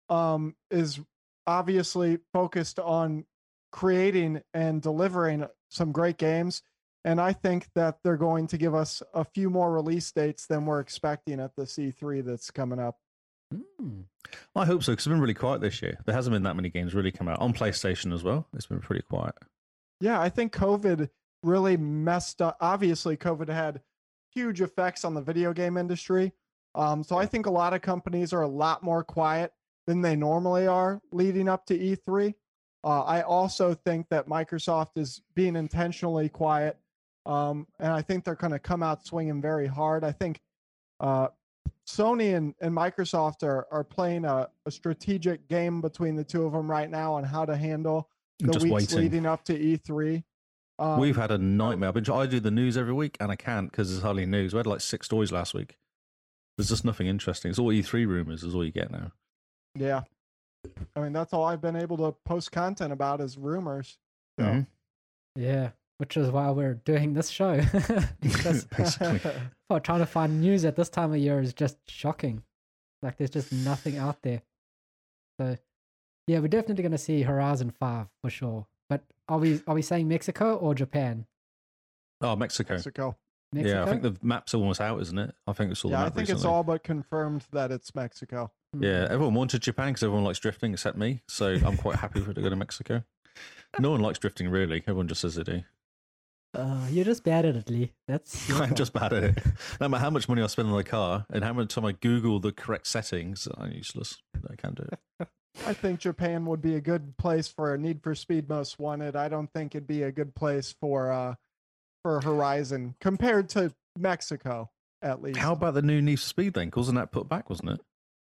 um, is obviously focused on creating and delivering some great games. And I think that they're going to give us a few more release dates than we're expecting at the E3 that's coming up. Hmm. I hope so, because it's been really quiet this year. There hasn't been that many games really come out on PlayStation as well. It's been pretty quiet. Yeah, I think COVID really messed up. Obviously, COVID had huge effects on the video game industry. Um, so I think a lot of companies are a lot more quiet than they normally are leading up to E3. Uh, I also think that Microsoft is being intentionally quiet, um, and I think they're going to come out swinging very hard. I think uh, Sony and, and Microsoft are are playing a, a strategic game between the two of them right now on how to handle the weeks waiting. leading up to E3. Um, We've had a nightmare. I've been, I do the news every week, and I can't because there's hardly news. We had like six stories last week. There's just nothing interesting. It's all E3 rumors. Is all you get now. yeah. I mean, that's all I've been able to post content about is rumors. So. Mhm. Yeah, which is why we're doing this show. Basically. for trying to find news at this time of year is just shocking. Like there's just nothing out there. So yeah, we're definitely going to see Horizon Five for sure. But are we are we saying Mexico or Japan? Oh, Mexico. Mexico. Mexico? Yeah, I think the map's almost out, isn't it? I think it's all Yeah, I map think it's all but confirmed that it's Mexico. Mm. Yeah, everyone wanted Japan because everyone likes drifting except me. So I'm quite happy for it to go to Mexico. No one likes drifting really. Everyone just says they do. Uh, you're just bad at it, Lee. That's your I'm fault. just bad at it. No matter how much money I spend on the car and how much time I Google the correct settings, I'm useless. I can't do it. I think Japan would be a good place for a Need for Speed Most Wanted. I don't think it'd be a good place for uh for Horizon compared to Mexico, at least. How about the new Need for Speed then? 'Cause Wasn't that put back, wasn't it?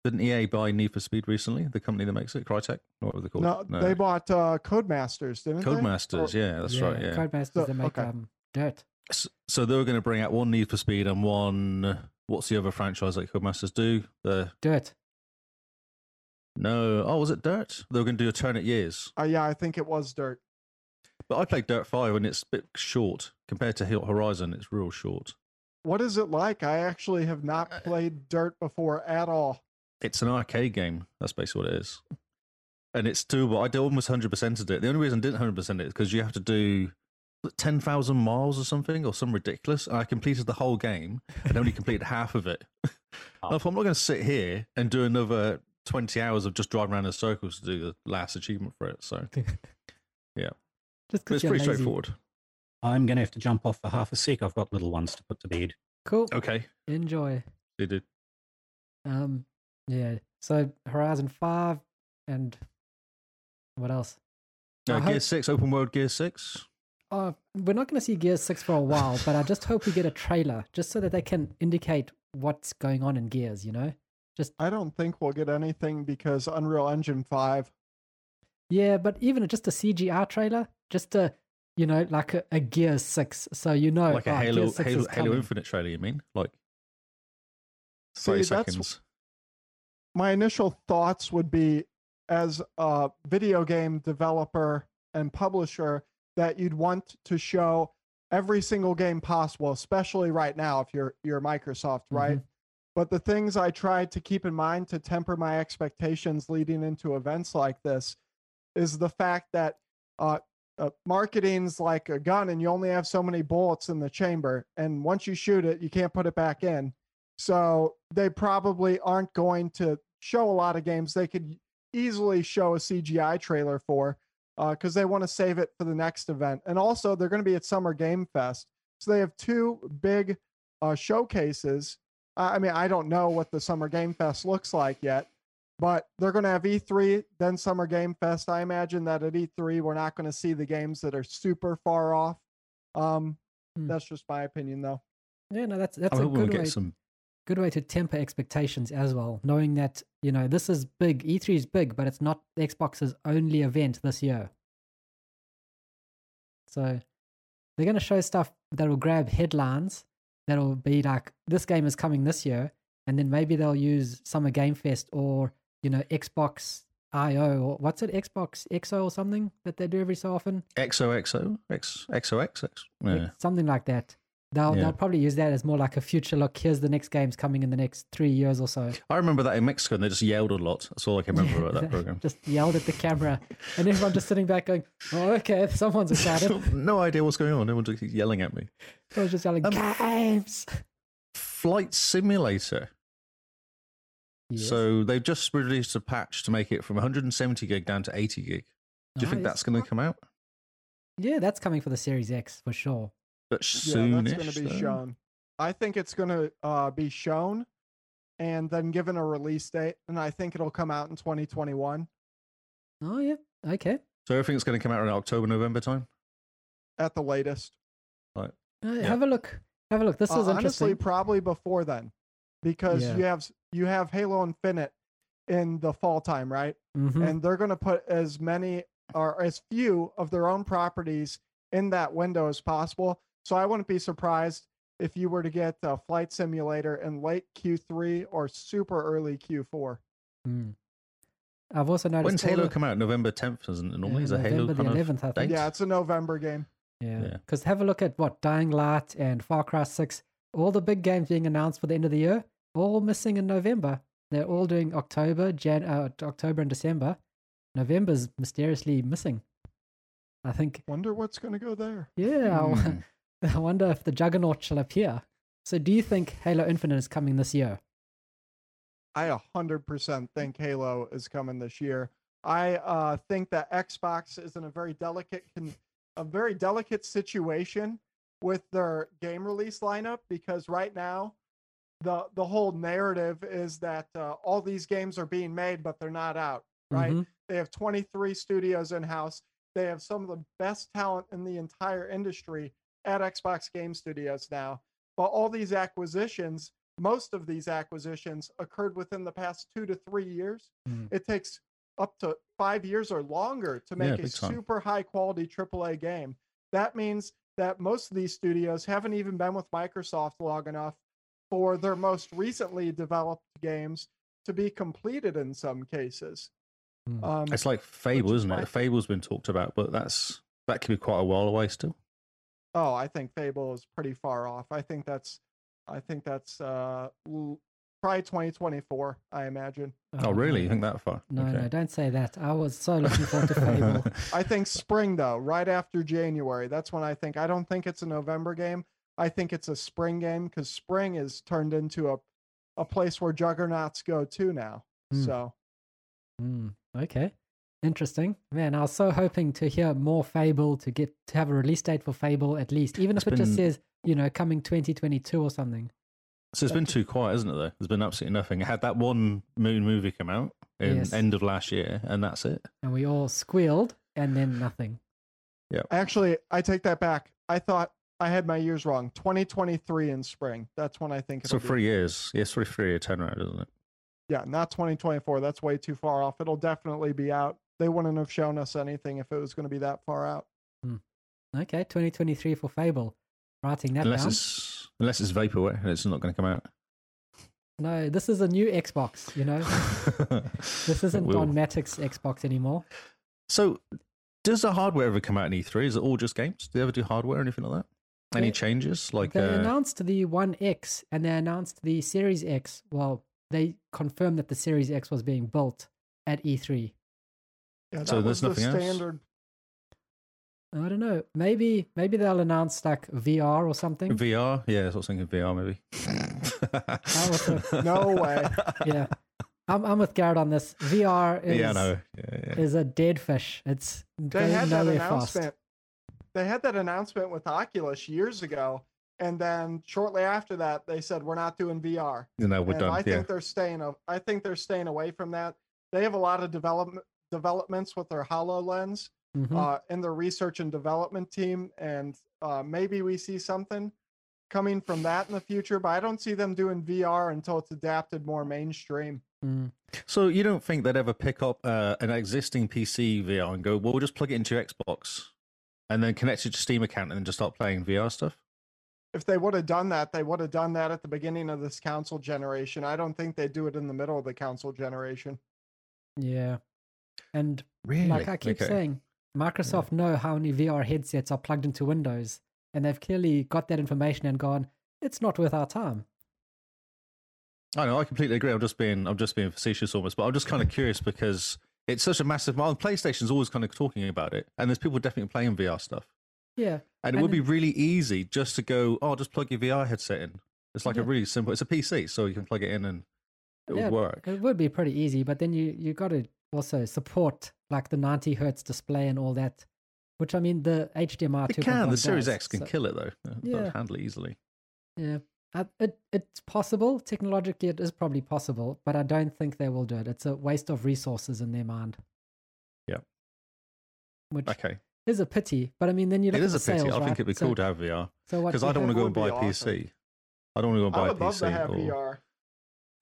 Didn't EA buy Need for Speed recently? The company that makes it, Crytek? What were they called? no, they bought uh, Codemasters, didn't they? Codemasters, yeah, that's right. Yeah. Codemasters So- that make okay. um, dirt. S- So they were going to bring out one Need for Speed and one. What's the other franchise that Codemasters do? The Dirt. No. Oh, was it Dirt? They were going to do Alternate Years. Uh, yeah, I think it was Dirt. But I played Dirt Five and it's a bit short compared to Horizon. It's real short. What is it like? I actually have not Uh, played Dirt before at all. It's an arcade game. That's basically what it is. And it's doable. I did almost hundred percent of it. The only reason I didn't hundred percent it is because you have to do ten thousand miles or something or some ridiculous. And I completed the whole game and only completed half of it. And if I'm not going to sit here and do another twenty hours of just driving around in circles to do the last achievement for it, so yeah. Just but it's pretty lazy. straightforward. I'm going to have to jump off for half a sec. I've got little ones to put to bed. Cool. Okay, Enjoy. they did. Um, yeah. So Horizon Five and what else? I Uh, hope- Gear Six, open world Gear Six. Uh, we're not going to see Gear 6 for a while, but I just hope we get a trailer just so that they can indicate what's going on in Gears, you know? I don't think we'll get anything because Unreal Engine 5. Yeah, but even just a CGI trailer, just a, you know, like a, a Gears 6. So you know, like a oh, Halo, Halo, Halo. Infinite trailer. You mean like See, thirty that's- seconds? my initial thoughts would be as a video game developer and publisher that you'd want to show every single game possible especially right now if you're you're microsoft right mm-hmm. But the things i tried to keep in mind to temper my expectations leading into events like this is the fact that uh, uh, marketing's like a gun and you only have so many bullets in the chamber and once you shoot it you can't put it back in so they probably aren't going to show a lot of games they could easily show a CGI trailer for because they want to save it for the next event. And also, they're going to be at Summer Game Fest. So they have two big uh, showcases. I I mean, I don't know what the Summer Game Fest looks like yet, but they're going to have E3, then Summer Game Fest. I imagine that at E3, we're not going to see the games that are super far off. Um, Hmm. That's just my opinion, though. Yeah, no, that's, that's I a hope we'll good way, get some. good way to temper expectations as well, knowing that, you know, this is big. E3 is big, but it's not Xbox's only event this year. So they're going to show stuff that will grab headlines that'll be like, this game is coming this year. And then maybe they'll use Summer Game Fest or, you know, Xbox IO or what's it, Xbox XO or something that they do every so often. XOXO, X, XOXX. Yeah. Something like that. They'll, Yeah. they'll probably use that as more like a future look. Here's the next games coming in the next three years or so. I remember that in Mexico and they just yelled a lot. That's all I can remember about that program. Just yelled at the camera, and everyone just sitting back going, "Oh, okay, someone's excited." no idea what's going on. Everyone just yelling at me. I was just yelling, Um, "Games!" Flight Simulator. Yes. So they've just released a patch to make it from 170 gig down to 80 gig. Do you think that's going to come out? Yeah, that's coming for the Series X for sure. But Yeah, soonish. that's going to be though? shown. I think it's going to uh, be shown and then given a release date, and I think it'll come out in 2021 Oh yeah, okay. So everything's going to come out in October, November time. at the latest. Uh, Have a look. Have a look. This Uh, is honestly, probably before then, because Yeah. you have you have Halo Infinite in the fall time, right? Mhm. And they're going to put as many or as few of their own properties in that window as possible. So I wouldn't be surprised if you were to get a flight simulator in late Q3 or super early Q4. Mm. I've also noticed When's Halo the- come out? November 10th, isn't it? Normally, Yeah, is a Halo November the kind of 11th, I think. Yeah, it's a November game. Yeah. Yeah. Because have a look at what Dying Light and Far Cry 6, all the big games being announced for the end of the year, all missing in November. They're all doing October, Jan, uh, October and December. November's mysteriously missing. I think, Wonder what's going to go there. yeah, I wo- Hmm. I wonder if the Juggernaut shall appear. So, do you think Halo Infinite is coming this year? I 100% think Halo is coming this year. I uh, think that Xbox is in a very delicate, a very delicate situation with their game release lineup because right now, the the whole narrative is that uh, all these games are being made, but they're not out. Right? Mhm. They have 23 studios in house. They have some of the best talent in the entire industry at Xbox Game Studios now. But all these acquisitions, most of these acquisitions occurred within the past two to three years. Mm. It takes up to five years or longer to Yeah, make a super high quality AAA game. That means that most of these studios haven't even been with Microsoft long enough for their most recently developed games to be completed in some cases. Hmm. Um, It's like Fable, is isn't it? Fable's been talked about, but that's that could be quite a while away still. Oh, I think Fable is pretty far off. I think that's, I think that's uh, l- probably 2024. I imagine. Oh, really? You think that far? No, Okay. no, don't say that. I was so looking forward to Fable. I think spring though, right after January. That's when I think. I don't think it's a November game. I think it's a spring game because spring is turned into a, a place where juggernauts go to now. Hmm. So Mm, okay. Interesting. Man, I was so hoping to hear more Fable to get to have a release date for Fable at least, even It's if it just says, you know, coming 2022 or something. So it's been too quiet, isn't it? Though there's been absolutely nothing. It had that one Moon movie come out in Yes. end of last year, and that's it. And we all squealed and then nothing. Yeah. Actually, I take that back. I thought I had my years wrong. 2023 in spring. That's when I think. So it'll be. three years, yeah, it's three three year turnaround, isn't it? Yeah, not 2024. That's way too far off. It'll definitely be out. They wouldn't have shown us anything if it was going to be that far out. Okay, 2023 for Fable. Writing that Unless down. it's unless it's vaporware, and it's not going to come out. No, this is a new Xbox, you know? This isn't Will. Don Mattrick's Xbox anymore. So, does the hardware ever come out in E3? Is it all just games? Do they ever do hardware or anything like that? Any They- changes? Like, they uh, announced the One X and they announced the Series X. Well, they confirmed that the Series X was being built at E E3. Yeah, that So was there's the nothing else? standard. I don't know. Maybe maybe they'll announce like VR or something. VR? Yeah, I was thinking VR maybe. also- No way. yeah, I'm I'm with Garrett on this. VR is yeah, I know. Yeah, yeah. is a dead fish. It's They had that nowhere fast. announcement. They had that announcement with Oculus years ago, and then shortly after that, they said we're not doing VR. You know, we're and done. I yeah. think they're staying. a- I think they're staying away from that. They have a lot of development developments with their Hololens Mhm. uh, in their research and development team, and uh, maybe we see something coming from that in the future. But I don't see them doing VR until it's adapted more mainstream. Mm. So you don't think they'd ever pick up uh, an existing PC VR and go, well, we'll just plug it into your Xbox and then connect it to Steam account and then just start playing VR stuff? If they would have done that, they would have done that at the beginning of this console generation. I don't think they'd do it in the middle of the console generation. Yeah, and Really? like I keep Okay. saying, Microsoft know how many VR headsets are plugged into Windows, and they've clearly got that information and gone, it's not worth our time. I know, I completely agree. I'm just being, I'm just being facetious almost, but I'm just kind of curious because it's such a massive. Well, PlayStation's always kind of talking about it, and there's people definitely playing VR stuff, Yeah, and it And would be really easy just to go, oh, just plug your VR headset in. It's like Yeah. a really simple. It's a PC, so you can plug it in and it Yeah, would work. it would be pretty easy, but then you you got to also support like the 90 hertz display and all that. Which I mean, the HDMI It 2.1 can. The Series X can so- kill it though. They'll Yeah. handle it easily. Yeah, I, it it's possible technologically. It is probably possible, but I don't think they will do it. It's a waste of resources in their mind. Yeah. which Okay, is a pity. But I mean, then you look it at the a pity. sales, I right? think it'd be So- cool to have VR So what? because I don't want to go and buy a PC. I don't want to go and buy I a would love PC. to have or- VR.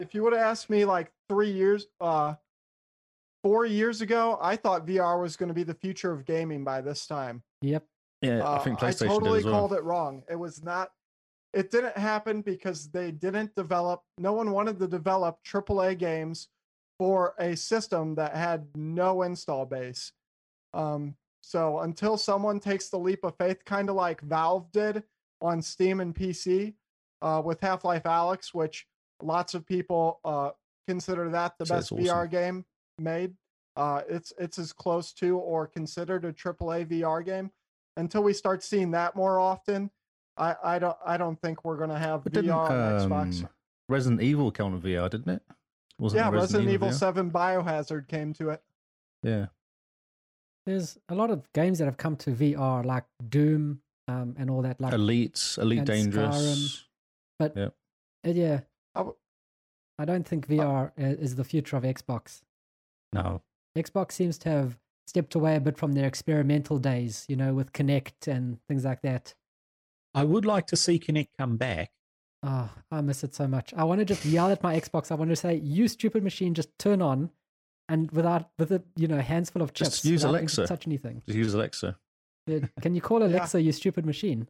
If you would have asked me like three years, uh, four years ago, I thought VR was going to be the future of gaming by this time. Yep. Yeah, Uh, I think PlayStation totally did as well. called it wrong. It was not. It didn't happen because they didn't develop. No one wanted to develop AAA games for a system that had no install base. Um, so until someone takes the leap of faith, kind of like Valve did on Steam and PC uh, with Half Life Alyx, which lots of people uh, consider that the So best awesome. VR game made. Uh, it's it's as close to or considered a AAA VR game. Until we start seeing that more often, I, I don't I don't think we're gonna have But didn't VR on Xbox. um, Resident Evil count on VR, didn't it? Wasn't Yeah, it Resident, Evil VR? 7 Biohazard came to it. Yeah. There's a lot of games that have come to VR, like Doom um, and all that. Like, Elite, Elite and Dangerous. but yeah. uh, yeah, I w- I don't think VR i- is the future of Xbox. No. Xbox seems to have stepped away a bit from their experimental days, you know, with Kinect and things like that. I would like to see Kinect come back. Oh, I miss it so much. I want to just yell at my Xbox. I want to say, "You stupid machine, just turn on," and without with a you know hands full of chips, Just use without having to Alexa. touch anything. Just use Alexa. Can you call Alexa, you stupid machine?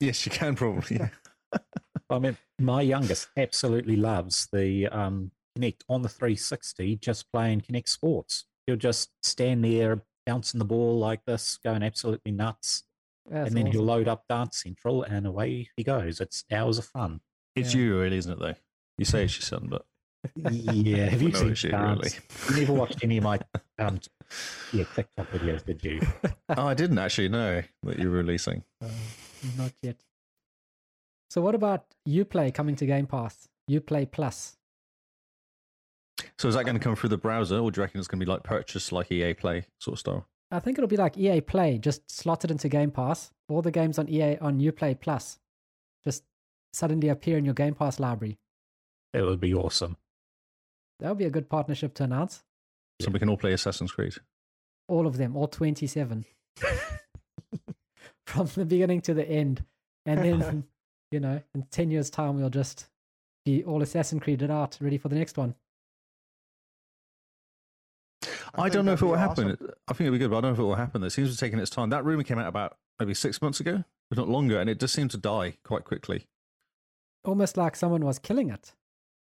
Yes, you can probably. I mean, my youngest absolutely loves the um, Kinect on the 360, just playing Kinect Sports. He'll just stand there, bouncing the ball like this, going absolutely nuts. That's and then he'll load up Dance Central, and away he goes. It's hours of fun. It's Yeah. you, really, isn't it, though? You say it's your son, but Yeah, have you No, seen it's you, Dance? You never watched any of my um, yeah, TikTok videos, did you? oh, I didn't actually know that you were releasing. Uh, not yet. So, what about UPlay coming to Game Pass? UPlay Plus. So is that going to come through the browser, or do you reckon it's going to be like purchase, like EA Play sort of style? I think it'll be like EA Play, just slotted into Game Pass. All the games on EA on UPlay Plus just suddenly appear in your Game Pass library. It would be awesome. That would be a good partnership to announce. So we can all play Assassin's Creed. All of them, all 27. From the beginning to the end. And then, you know, in 10 years' time, we'll just be all Assassin's Creeded out, ready for the next one. I, think don't know if it will be happen. I think it'll be good, but I don't know if it will happen. It seems to be taking its time. That rumor came out about maybe six months ago, if not longer, and it just seemed to die quite quickly. Almost like someone was killing it.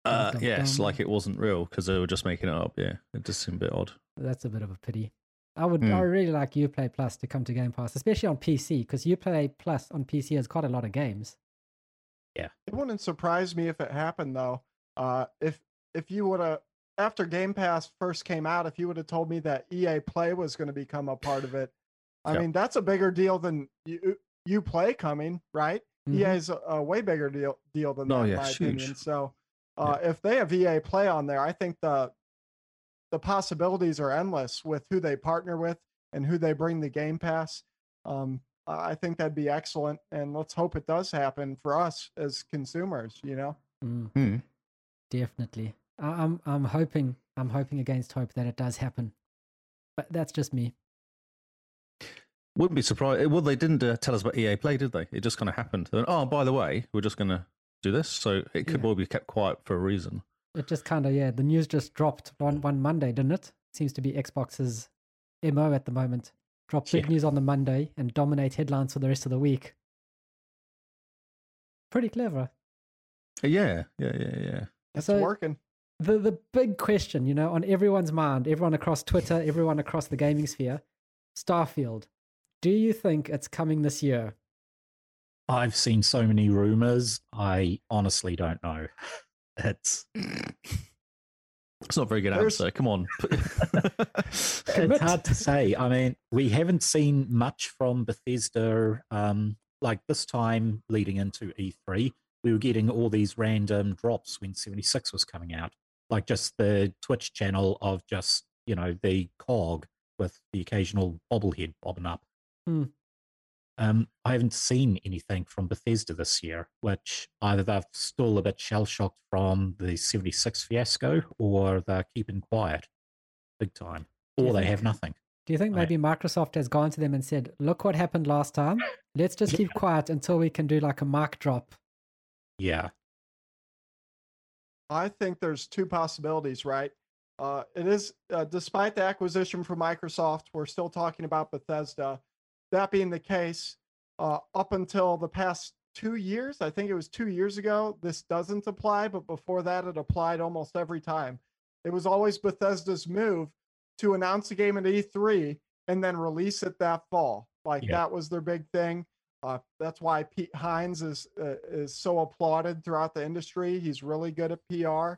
Uh, Dum, yes, dum. like it wasn't real because they were just making it up. Yeah, it just seemed a bit odd. That's a bit of a pity. I would, Hmm. I would really like UPlay Plus to come to Game Pass, especially on PC, because UPlay Plus on PC has quite a lot of games. Yeah, it wouldn't surprise me if it happened though. Uh, if if you would have after Game Pass first came out, if you would have told me that EA Play was going to become a part of it, I Yeah. mean that's a bigger deal than you UPlay coming, right? Mhm. EA is a, a way bigger deal deal than that, Oh, in yeah, my it's opinion. So uh, if they have EA Play on there, I think the the possibilities are endless with who they partner with and who they bring the Game Pass. Um, I think that'd be excellent, and let's hope it does happen for us as consumers. You know. Mm, Hmm. definitely. I, I'm, I'm hoping, I'm hoping against hope that it does happen. But that's just me. Wouldn't be surprised. Well, they didn't uh, tell us about EA Play, did they? It just kind of happened. They went, oh, by the way, we're just going to do this. So it could Yeah. well be kept quiet for a reason. It just kind of, yeah, the news just dropped on one Monday, didn't it? Seems to be Xbox's MO at the moment. Drop big Yeah. news on the Monday and dominate headlines for the rest of the week. Pretty clever. Yeah, yeah, yeah, yeah. It's So- working. The the big question, you know, on everyone's mind, everyone across Twitter, everyone across the gaming sphere, Starfield. Do you think it's coming this year? I've seen so many rumors. I honestly don't know. It's It's not a very good There's- answer. Come on. it's hard to say. I mean, we haven't seen much from Bethesda. Um, like this time leading into E3, we were getting all these random drops when 76 was coming out, like just the Twitch channel of just you know the cog with the occasional bobblehead bobbing up. Hmm. Um, I haven't seen anything from Bethesda this year, which either they're still a bit shell shocked from the 76 fiasco or they're keeping quiet big time, or they think- have nothing. Do you think maybe Microsoft has gone to them and said, "Look what happened last time. Let's just keep quiet until we can do like a mic drop." Yeah. I think there's two possibilities, right? Uh, it is, uh, despite the acquisition from Microsoft, we're still talking about Bethesda. That being the case, uh, up until the past two years, I think it was two years ago, this doesn't apply, but before that, it applied almost every time. It was always Bethesda's move to announce a game at E3 and then release it that fall. Like Yeah. that was their big thing. Uh, that's why Pete Hines is uh, is so applauded throughout the industry. He's really good at PR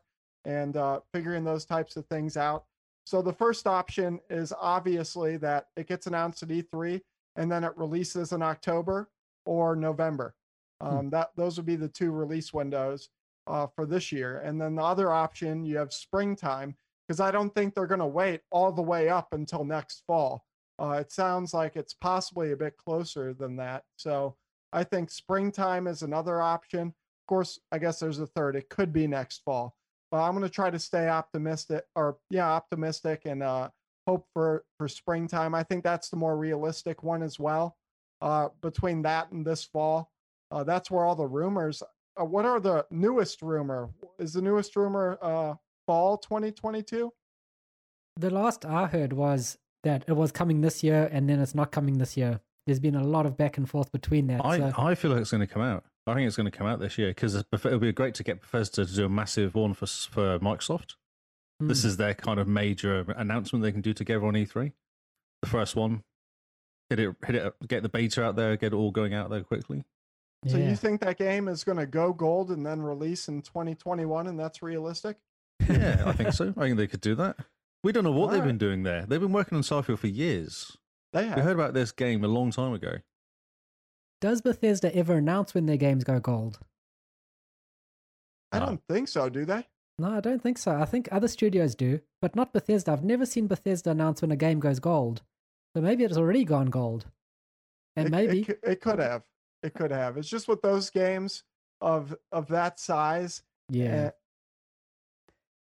and uh, figuring those types of things out. So the first option is obviously that it gets announced at E3 and then it releases in October or November. Um, That those would be the two release windows uh, for this year. And then the other option, you have springtime because I don't think they're going to wait all the way up until next fall. Uh, it sounds like it's possibly a bit closer than that. So I think springtime is another option. Of course, I guess there's a third. It could be next fall, but I'm going to try to stay optimistic or yeah, optimistic and uh, hope for for springtime. I think that's the more realistic one as well. Uh, between that and this fall, uh, that's where all the rumors. Uh, what are the newest rumor? Is the newest rumor uh, fall 2022? The last I heard was that it was coming this year and then it's not coming this year. There's been a lot of back and forth between that. I, so, I feel like it's going to come out. I think it's going to come out this year because it'll be great to get Bethesda to do a massive one for for Microsoft. This hmm, is their kind of major announcement they can do together on E3. The first one, hit it, hit it, get the beta out there, get it all going out there quickly. So yeah. you think that game is going to go gold and then release in 2021, and that's realistic? Yeah, I think so. I think they could do that. We don't know what they've Alright. been doing there. They've been working on Starfield for years. They have. We heard about this game a long time ago. Does Bethesda ever announce when their games go gold? I No. don't think so. Do they? No, I don't think so. I think other studios do, but not Bethesda. I've never seen Bethesda announce when a game goes gold. So maybe it's already gone gold. And It- maybe it, it could have. It could have. It's just with those games of of that size. yeah. Eh,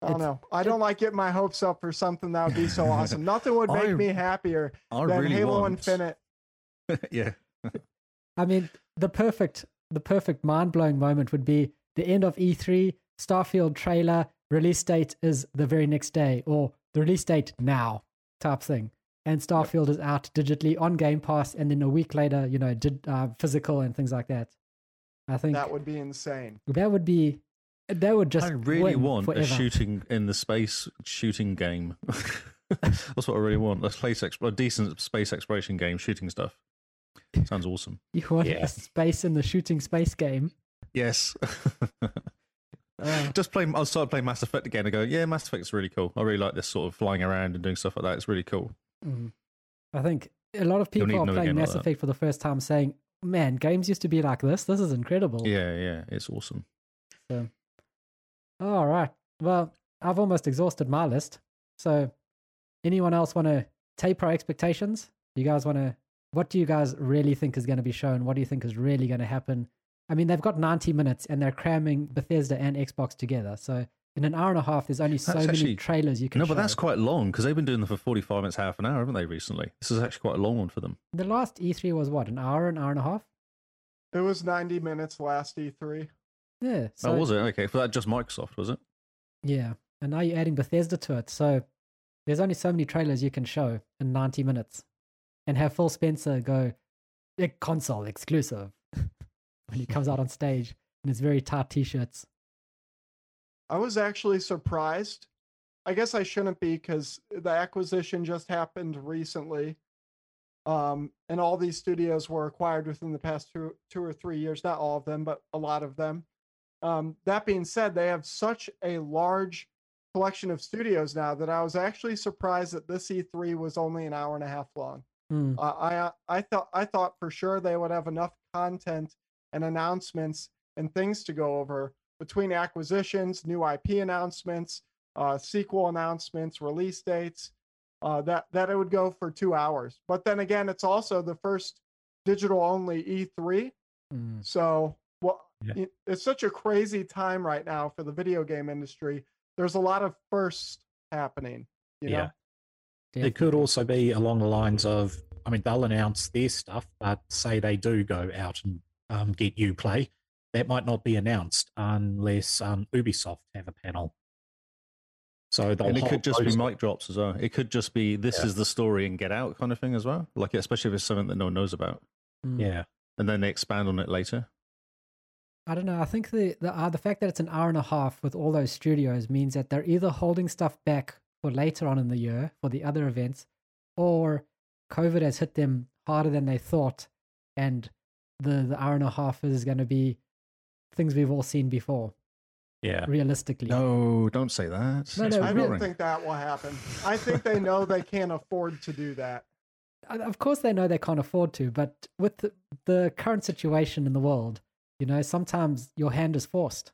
I don't know. I don't like getting my hopes up for something that would be so awesome. Nothing would make I- me happier I than really Halo want. Infinite. yeah. I mean, the perfect the perfect mind blowing moment would be the end of E3, Starfield trailer, release date is the very next day, or the release date now type thing. And Starfield is out digitally on Game Pass, and then a week later, you know, did uh, physical and things like that. I think That would be insane. that would be that would just I really win want forever. a shooting in the space shooting game. That's what I really want. A space exp- a decent space exploration game, shooting stuff. Sounds awesome. You want Yeah. a space in the shooting space game? Yes. Uh, Just play. I'll start playing Mass Effect again and go. Yeah, Mass Effect's really cool. I really like this sort of flying around and doing stuff like that. It's really cool. Mhm. I think a lot of people are playing game like Mass. Effect for the first time, saying, "Man, games used to be like this. This is incredible." Yeah, yeah, it's awesome. So, all right. Well, I've almost exhausted my list. So, anyone else want to taper our expectations? You guys want to? What do you guys really think is going to be shown? What do you think is really going to happen? I mean, they've got 90 minutes and they're cramming Bethesda and Xbox together. So, in an hour and a half, there's only so That's many actually- trailers you can No, show. but that's quite long because they've been doing them for forty-five minutes, half an hour, haven't they? Recently, this is actually quite a long one for them. The last E3 was what, an hour, an hour and a half? It was 90 minutes last E E3. Yeah. So, oh, was it okay? For that, just Microsoft, was it? Yeah. And now you're adding Bethesda to it. So there's only so many trailers you can show in 90 minutes and have Phil Spencer go, console exclusive when he comes out on stage in his very tight t shirts. I was actually surprised. I guess I shouldn't be because the acquisition just happened recently. Um, and all these studios were acquired within the past two, two or three years. Not all of them, but a lot of them. Um, that being said, they have such a large collection of studios now that I was actually surprised that this E3 was only an hour and a half long. Hmm. Uh, I I thought I thought for sure they would have enough content and announcements and things to go over between acquisitions, new IP announcements, uh, sequel announcements, release dates. Uh, that that it would go for two hours. But then again, it's also the first digital only E3. Hmm. So well, Yeah. it's such a crazy time right now for the video game industry. There's a lot of firsts happening. You know? Yeah. It could also be along the lines of, I mean, they'll announce their stuff, but say they do go out and um, get UPlay, that might not be announced unless um, Ubisoft have a panel. So and it could just be mic drops as well. It could just be this Yeah. is the story and get out kind of thing as well. Like especially if it's something that no one knows about. Yeah, and then they expand on it later. I don't know. I think the the uh, the fact that it's an hour and a half with all those studios means that they're either holding stuff back for later on in the year for the other events, or COVID has hit them harder than they thought, and the the hour and a half is going to be things we've all seen before. Yeah. Realistically, No, don't say that. No, no, I don't think that will happen. I think they know they can't afford to do that. Of course they know they can't afford to, but with the, the current situation in the world, you know, sometimes your hand is forced.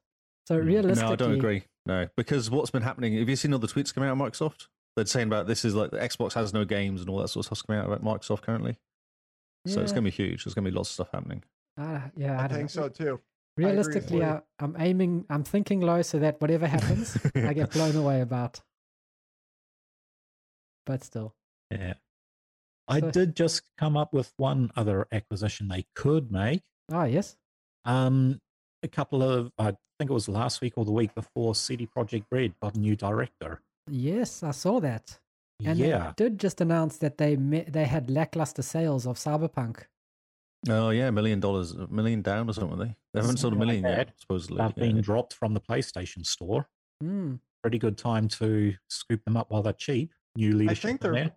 So realistically, No, I don't agree. No, because what's been happening? Have you seen all the tweets coming out of Microsoft? They're saying about this is like the Xbox has no games and all that sort of stuff's coming out about Microsoft currently. So it's going to be huge. There's going to be lots of stuff happening. Uh, yeah, I, I, think know. so too. Realistically, fully. I, I'm aiming, I'm thinking low so that whatever happens, I get blown away about. But still, Yeah. I So- did just come up with one other acquisition they could make. ah, yes, Um, a couple of, I think it was last week or the week before, CD Projekt Red got a new director. yes, I saw that, and yeah. they did just announce that they me- they had lackluster sales of Cyberpunk. Oh yeah, a million dollars, a million down or something. They they haven't sold a Something like million yet, supposedly. They've yeah. been dropped from the PlayStation Store. Hmm. Pretty good time to scoop them up while they're cheap. New I leadership think in there.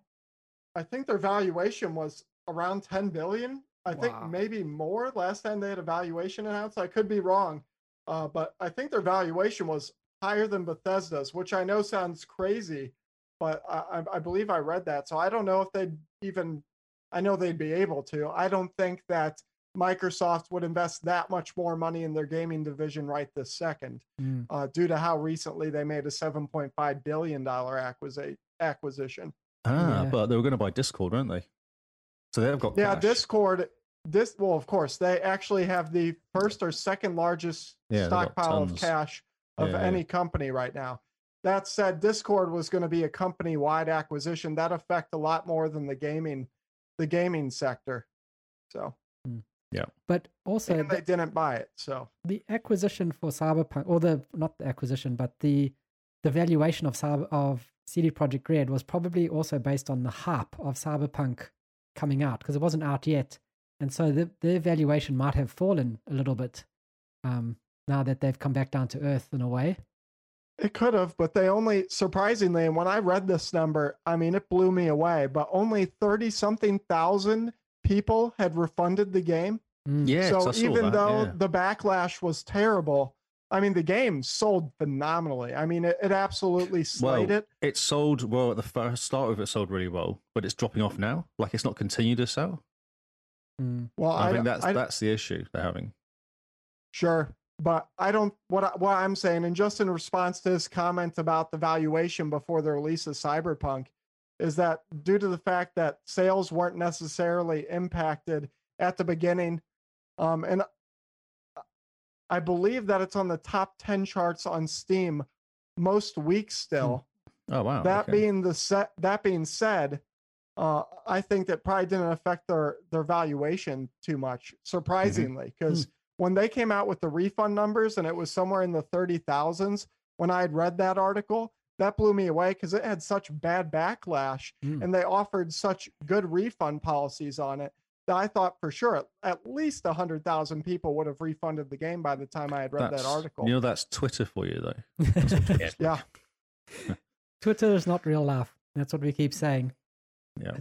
I think their valuation was around 10 billion. I Wow. think maybe more last time they had a valuation announced. I could be wrong. Uh, but I think their valuation was higher than Bethesda's, which I know sounds crazy, but I, I, I believe I read that. So I don't know if they'd even, I know they'd be able to. I don't think that Microsoft would invest that much more money in their gaming division right this second, Hmm. uh, due to how recently they made a $7.5 billion acquisi- acquisition. Ah, Yeah. but they were going to buy Discord, weren't they? So they've got Yeah, cash. Discord. This well, of course, they actually have the first or second largest Yeah, stockpile of cash of Yeah, yeah. any company right now. That said, Discord was going to be a company-wide acquisition that affect a lot more than the gaming, the gaming sector. So, hmm. yeah, But also, and the- they didn't buy it. So, the acquisition for Cyberpunk, or the not the acquisition, but the the valuation of Cyber of CD Projekt Red was probably also based on the hype of Cyberpunk coming out because it wasn't out yet, and so the their valuation might have fallen a little bit um, now that they've come back down to earth in a way. It could have, but they only surprisingly, and when I read this number, I mean, it blew me away. But only thirty something thousand people had refunded the game. Mm. Yeah, 'cause so even that, though yeah. the backlash was terrible, I mean, the game sold phenomenally. I mean, it, it absolutely slayed Well, it. it sold well at the first start of it sold really well, but it's dropping off now. Like it's not continued to sell. Mm. Well, I, I, think that's I, that's the issue they're having. Sure, but I don't. What I, what I'm saying, and just in response to his comment about the valuation before the release of Cyberpunk, is that due to the fact that sales weren't necessarily impacted at the beginning, um, and I believe that it's on the top ten charts on Steam most weeks still. Oh wow. that okay. being the set that being said uh i think that probably didn't affect their their valuation too much surprisingly because when they came out with the refund numbers and it was somewhere in the 30,000s when i had read that article that blew me away because it had such bad backlash Mm. and they offered such good refund policies on it i thought for sure at least 100,000 people would have refunded the game by the time i had read that article You know that's Twitter for you though. yeah Twitter is not real life. That's what we keep saying. Yeah.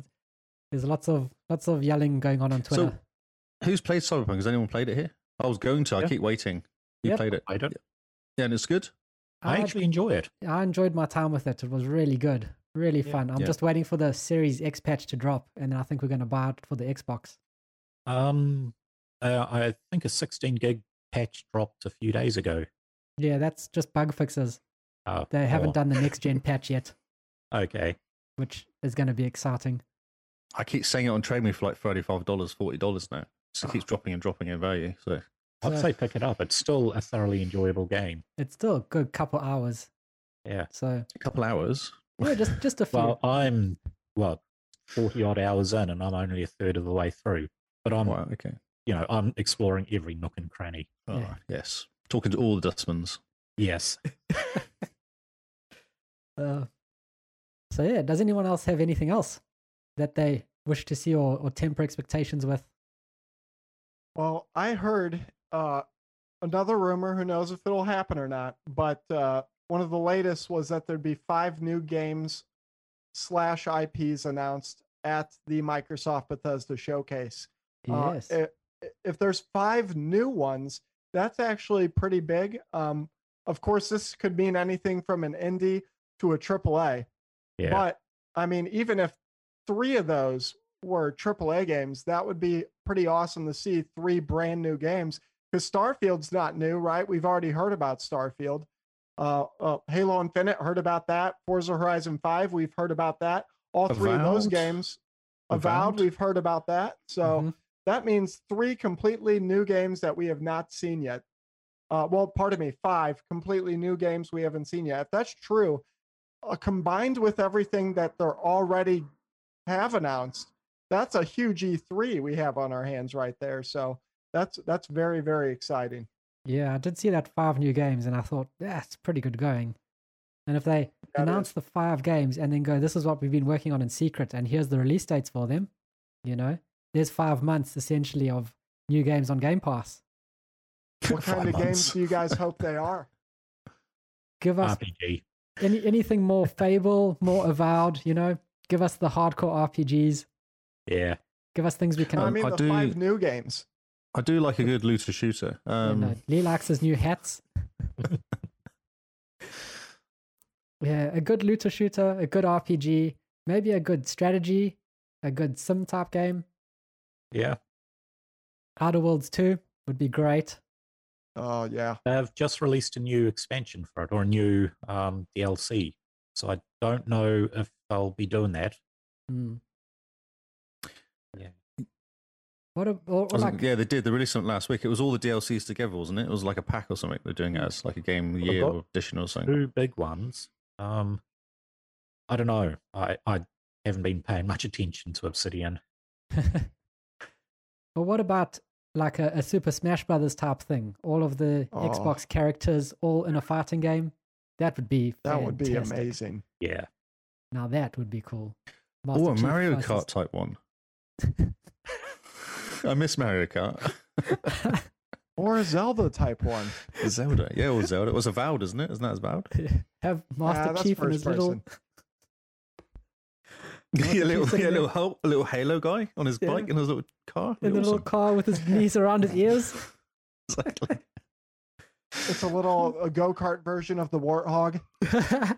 There's lots of lots of yelling going on on Twitter. So who's played Cyberpunk? Has anyone played it here? I was going to. I Yeah. keep waiting. You Yep. played it. I don't. Yeah, and it's good. I I- actually enjoy it. I enjoyed my time with it. It was really good, really Yeah. fun. I'm Yeah. just waiting for the Series X patch to drop, and then I think we're going to buy it for the Xbox. Um, uh, I think a 16 gig patch dropped a few days ago. Yeah, that's just bug fixes. Uh, They haven't or- done the next gen patch yet, Okay. which is going to be exciting. I keep saying it on Trade Me for like thirty-five dollars, forty dollars now. So it keeps dropping and dropping in value. So I'd So- say pick it up. It's still a thoroughly enjoyable game. It's still a good couple hours. Yeah. So a couple hours. Yeah, just just a few. Well, I'm what 40 odd hours in, and I'm only a third of the way through. But I'm, Wow. Okay. you know, I'm exploring every nook and cranny. Oh, Yeah. yes. Talking to all the dustmans. Yes. Uh, so yeah, does anyone else have anything else that they wish to see or, or temper expectations with? Well, I heard uh, another rumor. Who knows if it'll happen or not? But uh, one of the latest was that there'd be five new games slash IPs announced at the Microsoft Bethesda showcase. Uh, Yes. if there's five new ones, that's actually pretty big. Um, of course, this could mean anything from an indie to a AAA. Yeah. But I mean, even if three of those were AAA games, that would be pretty awesome to see three brand new games. Because Starfield's not new, right? We've already heard about Starfield. Uh, uh, Halo Infinite, heard about that. Forza Horizon 5, we've heard about that. All three of those games. Avowed, Avowed? we've heard about that. So Mhm. that means three completely new games that we have not seen yet. Uh, well, pardon me, five completely new games we haven't seen yet. If that's true, uh, combined with everything that they're already have announced, that's a huge E3 we have on our hands right there. So that's that's very very exciting. Yeah, I did see that five new games, and I thought that's pretty good going. And if they That announce is- the five games and then go, "This is what we've been working on in secret," and here's the release dates for them, you know, there's five months essentially of new games on Game Pass. What kind Five of games do you guys hope they are? Give us RPG. any anything more Fable, more Avowed, you know. Give us the hardcore RPGs. Yeah. Give us things we can. I mean, I the do- five new games. I do like a good looter shooter. you Um, know, Lilax's new hats. yeah, a good looter shooter, a good RPG, maybe a good strategy, a good sim type game. Yeah. Outer Worlds 2 would be great. Oh yeah, They've just released a new expansion for it or a new um, DLC. So I don't know if they'll be doing that. Hmm. Yeah. What a, or, or was- like, yeah, they did. They released something last week. It was all the DLCs together, wasn't it? It was like a pack or something. They're doing it as like a game Well, year got or edition or something. Two big ones. Um, I don't know. I, I haven't been paying much attention to Obsidian. or what about like a, a Super Smash Brothers type thing? All of the Oh. Xbox characters all in a fighting game. That would be that would be amazing. Yeah. Now that would be cool. Oh, a Chief Mario versus- Kart type one. I miss Mario Kart. Or a Zelda type one. Zelda. Yeah, or Zelda. It was Avowed, isn't it? Isn't that as Avowed? Have Master that's Chief and first his little person. Master yeah, a little, yeah, a little, Hal- a little Halo guy on his Yeah. bike in his little car. in the little car with his knees around his ears. Exactly. It's a little a go kart version of the Warthog.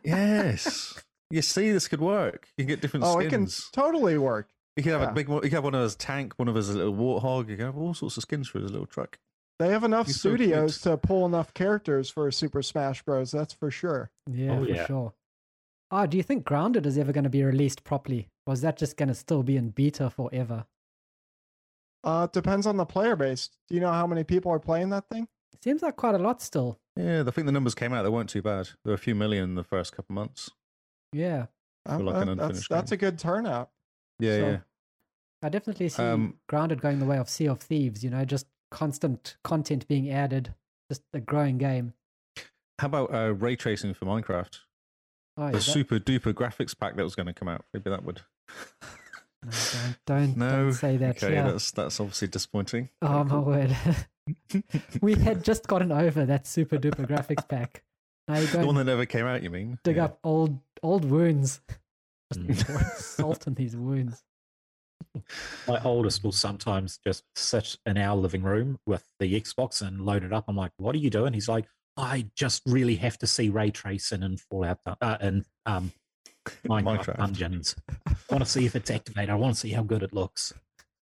Yes. You see, this could work. You can get different Oh, it can totally work. You can have yeah. a big one. You can have one of his tank, one of his little warthog. You can have all sorts of skins for his little truck. They have enough He's so studios to pull enough characters for Super Smash Bros. That's for sure. yeah, Oh, for yeah. sure. Oh, do you think Grounded is ever going to be released properly? Or is that just going to still be in beta forever? Uh, depends on the player base. Do you know how many people are playing that thing? Seems like quite a lot still. Yeah, I think the numbers came out. They weren't too bad. There were a few million in the first couple months. Yeah. Um, like an uh, that's that's a good turnout. Yeah, So- yeah. I definitely see Um, Grounded going the way of Sea of Thieves, you know, just constant content being added, just a growing game. How about uh, ray tracing for Minecraft? Oh, The that- super duper graphics pack that was going to come out. Maybe that would. no, don't, don't, No. don't say that. Okay, yeah. that's that's obviously disappointing. Oh my word. we had just gotten over that super duper graphics pack. Now you the one that never came out. You mean? dig Yeah. up old old wounds. Just pour salt in these wounds. My oldest will sometimes just sit in our living room with the Xbox and load it up. I'm like, "What are you doing?" He's like, "I just really have to see ray tracing and Fallout uh, and um, Minecraft, Minecraft. dungeons. I want to see if it's activated. I want to see how good it looks."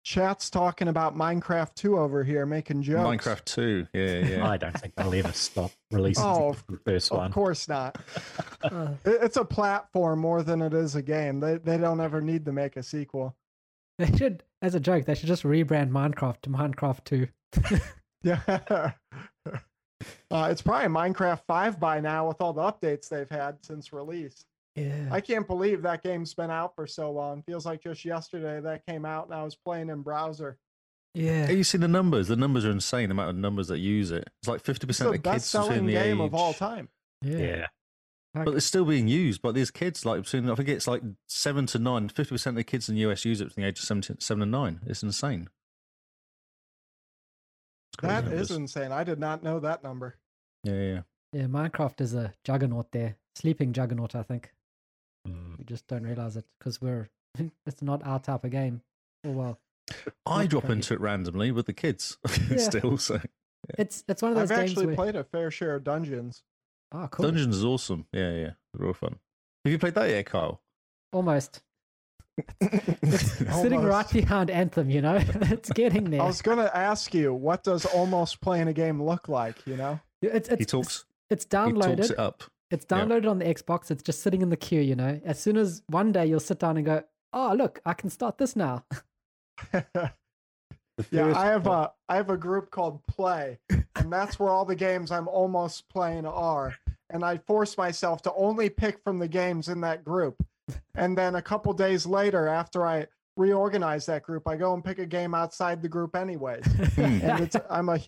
Chat's talking about Minecraft 2 over here, making jokes. Minecraft Two. Yeah, yeah. I don't think they'll ever stop releasing Oh, the first Of one. Of course not. Uh, It's a platform more than it is a game. They they don't ever need to make a sequel. they should, as a joke, they should just rebrand Minecraft to Minecraft 2. Yeah. uh, it's probably Minecraft 5 by now with all the updates they've had since release. Yeah. I can't believe that game's been out for so long. Feels like just yesterday that came out and I was playing in browser. yeah. Have you seen the numbers? The numbers are insane. The amount of numbers that use it. It's like fifty It's percent the of kids best selling between the game age. of all time. Yeah. Yeah. But it's still being used by these kids. Like between, I think it's like seven to nine. Fifty percent of the kids in the US use it between the age of seven, to- seven and nine. It's insane. That numbers. is insane. I did not know that number. Yeah, yeah. Yeah, Minecraft is a juggernaut there. Sleeping juggernaut, I think. Mm. We just don't realize it because we're it's not our type of game. Oh well. I drop into it randomly with the kids Yeah. still. So It's it's one of those I've games actually where played a fair share of dungeons. oh cool. Dungeons is awesome. Yeah, yeah, real fun. Have you played that yet, Kyle? Almost. Sitting right behind Anthem, you know? it's getting there. I was going to ask you, what does almost playing a game look like? You know, It's it's he talks. it's He downloaded. talks it up. It's Yeah. downloaded on the Xbox. It's just sitting in the queue, you know. As soon as one day you'll sit down and go, "Oh, look, I can start this now." Yeah, I have a I have a group called Play, and that's where all the games I'm almost playing are. And I force myself to only pick from the games in that group. And then a couple days later, after I reorganize that group, I go and pick a game outside the group anyways. Hmm. And it's, I'm a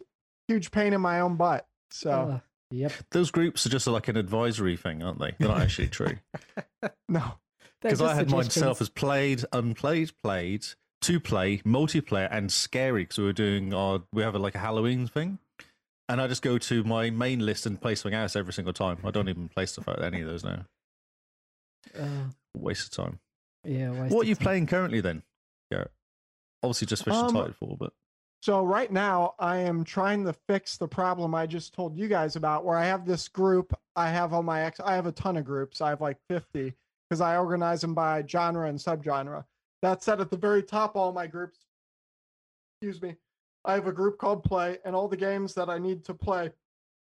huge pain in my own butt. So Uh, yep. Those groups are just like an advisory thing, aren't they? They're not actually true. no, Because I had myself as played, unplayed, played, to play, multiplayer, and scary. Because we were doing our, we have a, like a Halloween thing, and I just go to my main list and play something else every single time. I don't even play stuff like any of those now. Uh, Waste of time. yeah. What are you time. playing currently then? Yeah, obviously just finished Um, Titanfall, but So right now I am trying to fix the problem I just told you guys about where I have this group I have on my ex I have a ton of groups. I have like 50 because I organize them by genre and subgenre. That said at the very top all my groups excuse me. I have a group called play and all the games that I need to play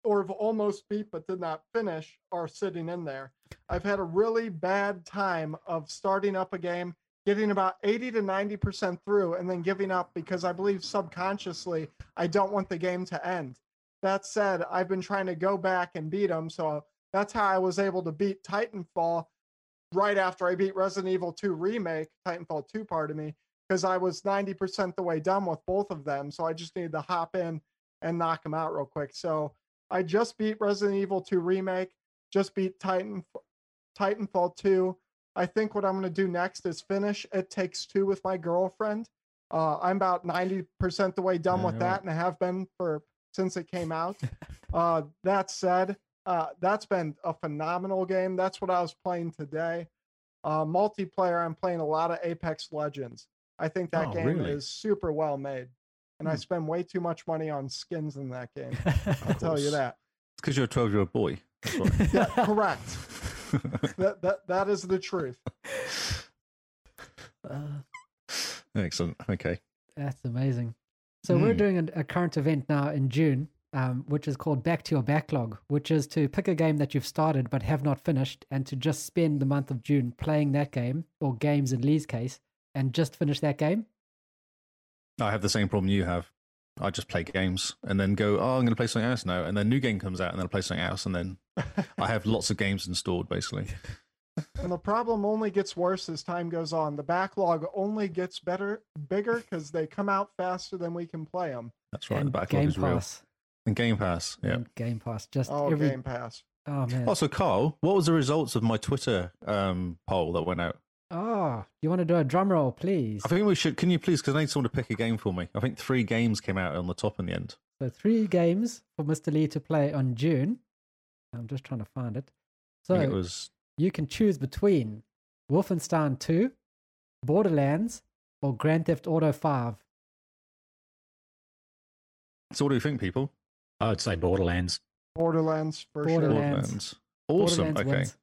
or have almost beat but did not finish are sitting in there. I've had a really bad time of starting up a game getting about 80 to 90% through and then giving up because I believe subconsciously I don't want the game to end. That said, I've been trying to go back and beat them. So that's how I was able to beat Titanfall right after I beat Resident Evil 2 Remake, Titanfall 2, pardon me, because I was 90% the way done with both of them. So I just needed to hop in and knock them out real quick. So I just beat Resident Evil 2 Remake, just beat Titan, Titanfall 2. I think what I'm going to do next is finish It Takes Two with my girlfriend. Uh, I'm about 90% the way done with that, right. and I have been for since it came out. uh, that said, uh, that's been a phenomenal game. That's what I was playing today. Uh, multiplayer, I'm playing a lot of Apex Legends. I think that Oh, game really? is super well made, and I Hmm. spend way too much money on skins in that game. I'll tell you that. it's because you're a 12 year old boy. Yeah, correct. that, that that is the truth. Uh, Excellent. Okay. That's amazing. So we're Hmm. doing a, a current event now in June, um, which is called Back to Your Backlog, which is to pick a game that you've started but have not finished, and to just spend the month of June playing that game or games in Lee's case, and just finish that game. I have the same problem you have. I just play games and then go, oh, I'm going to play something else now. And then new game comes out and then I play something else. And then I have lots of games installed, basically. And the problem only gets worse as time goes on. The backlog only gets better, bigger because they come out faster than we can play them. That's right. and the backlog Game is real. Pass. And Game Pass. Yeah. And Game Pass. Just Oh, every. Game Pass. Oh man. Also, Carl, what was the results of my Twitter um, poll that went out? Oh, you want to do a drum roll, please? I think we should. Can you please? Because I need someone to pick a game for me. I think three games came out on the top in the end. So three games for Mr. Lee to play on June. I'm just trying to find it. So it was you can choose between Wolfenstein 2, Borderlands, or Grand Theft Auto 5. So, what do you think, people? I would say Borderlands. Borderlands for Borderlands. sure. Awesome. Borderlands okay. wins.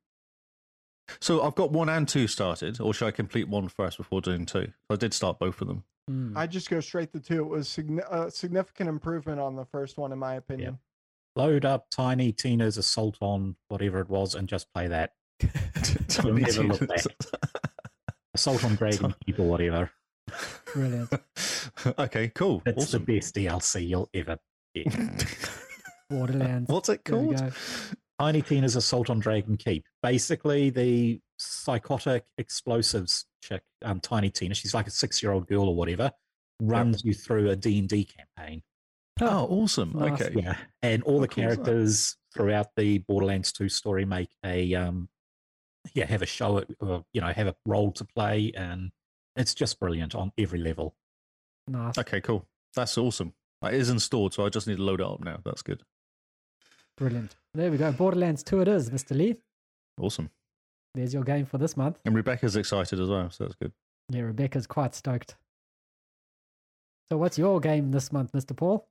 So I've got one and two started, or should I complete one first before doing two? I did start both of them. Hmm. I just go straight to two. It was a significant improvement on the first one, in my opinion. Load up Tiny Tina's Assault on whatever it was and just play that. Don't look back. Assault on Dragon Keep or whatever. Brilliant. okay, cool. It's awesome. the best DLC you'll ever get. Borderlands. What's it There called? Go. Tiny Tina's Assault on Dragon Keep. Basically, the psychotic explosives chick, um, Tiny Tina, she's like a six-year-old girl or whatever, runs you through a D&D campaign. Oh, awesome. Nice. Okay. Yeah, and all How the cool characters throughout the Borderlands 2 story make a um, yeah, have a show, or you know, have a role to play, and it's just brilliant on every level. Nice. Okay, cool. That's awesome. It is installed, so I just need to load it up now. That's good. Brilliant. There we go. Borderlands 2 it is, Mr. Lee. Awesome. There's your game for this month. And Rebecca's excited as well, so that's good. Yeah, Rebecca's quite stoked. So, what's your game this month, Mr. Paul?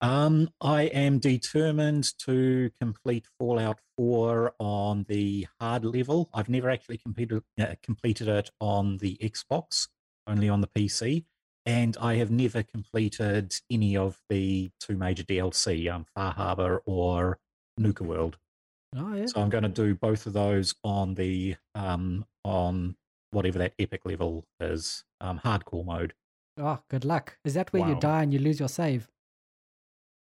Um, I am determined to complete Fallout 4 on the hard level. I've never actually completed uh, completed it on the Xbox, only on the PC, and I have never completed any of the two major DLC, um, Far Harbor or Nuka World. Oh, yeah. So I'm going to do both of those on the um, on whatever that epic level is, um, hardcore mode. Oh, good luck. Is that where you die and you lose your save?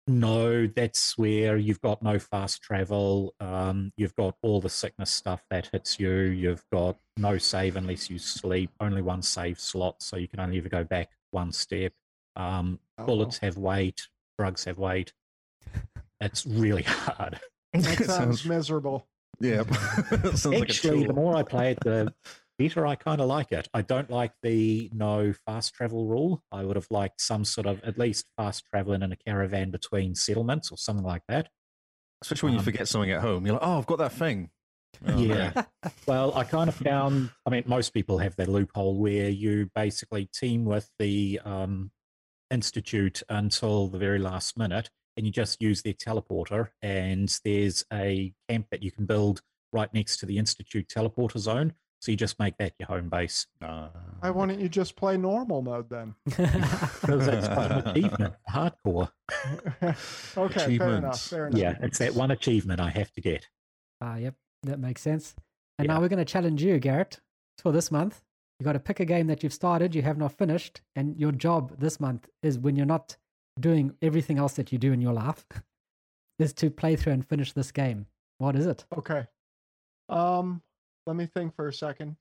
No, that's where you've got no fast travel. Um, you've got all the sickness stuff that hits you. You've got no save unless you sleep. Only one save slot, so you can only ever go back one step. Um, Oh, bullets have weight. Drugs have weight. It's really hard. That sounds miserable. yeah. sounds like a Actually, the more I play it, the better I kind of like it. I don't like the no fast travel rule. I would have liked some sort of at least fast traveling in a caravan between settlements or something like that. Especially when you um, forget something at home. You're like, oh, I've got that thing. Oh, Yeah. man. Well, I kind of found, I mean, most people have that loophole where you basically team with the um, Institute until the very last minute and you just use their teleporter. And there's a camp that you can build right next to the Institute teleporter zone. So you just make that your home base. Ah. Why wouldn't you just play normal mode then? Because that's quite an achievement, hardcore. okay, fair enough. Fair enough. Yeah, it's that one achievement I have to get. ah, yep. That makes sense. And Yeah. now we're going to challenge you, Garrett, for this month. You got to pick a game that you've started, you have not finished, and your job this month is when you're not doing everything else that you do in your life, is to play through and finish this game. What is it? Okay. Um, let me think for a second.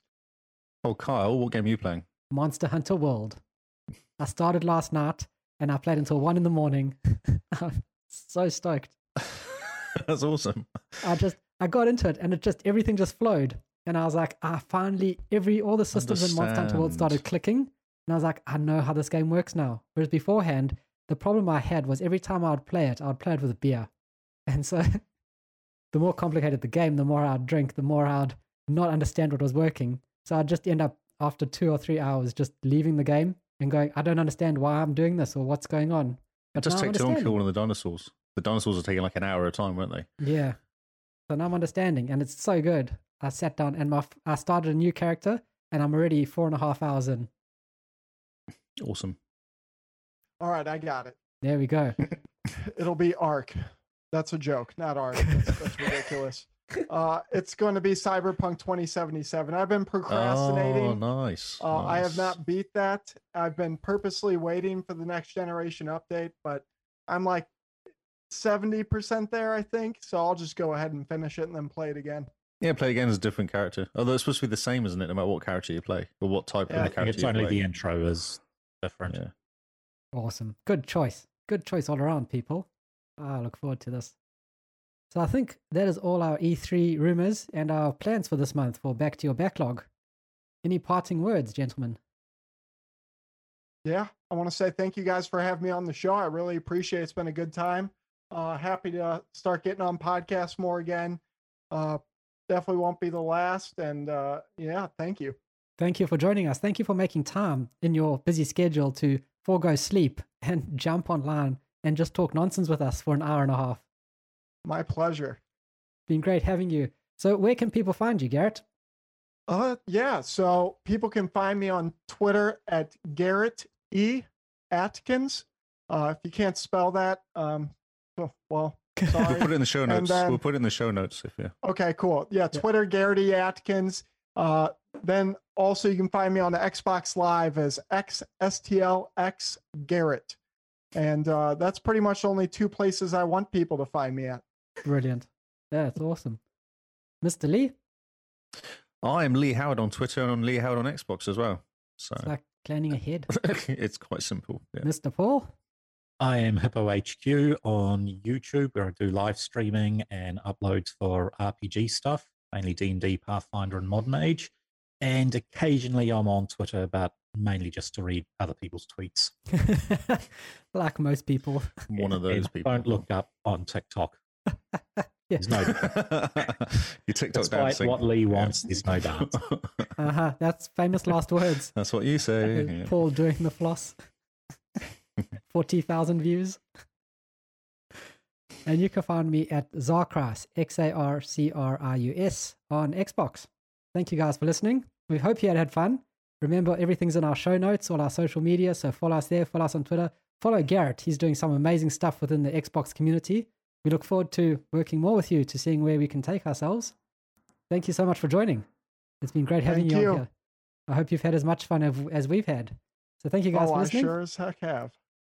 Oh, Kyle, what game are you playing? Monster Hunter World. I started last night and I played until one in the morning. I'm so stoked. That's awesome. I just I got into it and it just everything just flowed. And I was like, ah, finally every all the systems in Monster Hunter World started clicking. And I was like, I know how this game works now. Whereas beforehand, the problem I had was every time I would play it, I would play it with a beer. And so the more complicated the game, the more I'd drink, the more I'd not understand what was working. So I'd just end up after two or three hours just leaving the game and going, I don't understand why I'm doing this or what's going on. But Just now I'm take too long to kill one of the dinosaurs. The dinosaurs are taking like an hour at a time, weren't they? Yeah. So now I'm understanding, and it's so good. I sat down and my f- I started a new character, and I'm already four and a half hours in. Awesome. All right, I got it. There we go. It'll be Ark. That's a joke, not Ark. That's, that's ridiculous. Uh, it's going to be Cyberpunk 2077. I've been procrastinating. Oh, nice. Uh, I have not beat that. I've been purposely waiting for the next generation update, but I'm like 70% there, I think. So I'll just go ahead and finish it and then play it again. Yeah, play again as a different character. Although it's supposed to be the same, isn't it? No matter what character you play or what type Yeah, I of think character It's only the intro is different. Yeah. Awesome. Good choice. Good choice all around, people. I look forward to this. So I think that is all our E3 rumors and our plans for this month for Back to Your Backlog. Any parting words, gentlemen? Yeah, I want to say thank you guys for having me on the show. I really appreciate it. It's been a good time. Uh, happy to start getting on podcasts more again. Uh, definitely won't be the last. And uh, yeah, thank you. Thank you for joining us. Thank you for making time in your busy schedule to forego sleep and jump online and just talk nonsense with us for an hour and a half. My pleasure. Been great having you. So, where can people find you, Garrett? Uh, yeah. So people can find me on Twitter at Garrett E Atkins. Uh, if you can't spell that, um, oh, well, We'll put it in the show notes. then- we'll put it in the show notes if you. Okay, cool. Yeah, Yeah. Twitter, Garrett E. Atkins. Uh, then also you can find me on the Xbox Live as XSTLX Garrett. And uh, that's pretty much only two places I want people to find me at. Brilliant. Yeah, That's awesome. Mr. Lee, I'm Lee Howard on Twitter and on Lee Howard on Xbox as well. So it's like planning ahead. it's quite simple. Yeah. Mr. Paul, I am Hippo HQ on YouTube, where I do live streaming and uploads for RPG stuff, mainly D and D, Pathfinder, and Modern Age. And occasionally, I'm on Twitter, but mainly just to read other people's tweets. like most people. One of And those people. Don't look up on TikTok. Yeah. There's no, Your TikTok despite dancing. what Lee wants, there's no dance. Uh-huh. That's famous last words. That's what you say. Yeah. Paul doing the floss. 40,000 views. And you can find me at XarCrius, X A R C R I U S, on Xbox. Thank you guys for listening. We hope you had had fun. Remember, everything's in our show notes, all our social media. So follow us there, follow us on Twitter. Follow Garrett. He's doing some amazing stuff within the Xbox community. We look forward to working more with you to seeing where we can take ourselves. Thank you so much for joining. It's been great having you, you. on here. I hope you've had as much fun as- we've had. So thank you guys Oh, for I sure as heck have.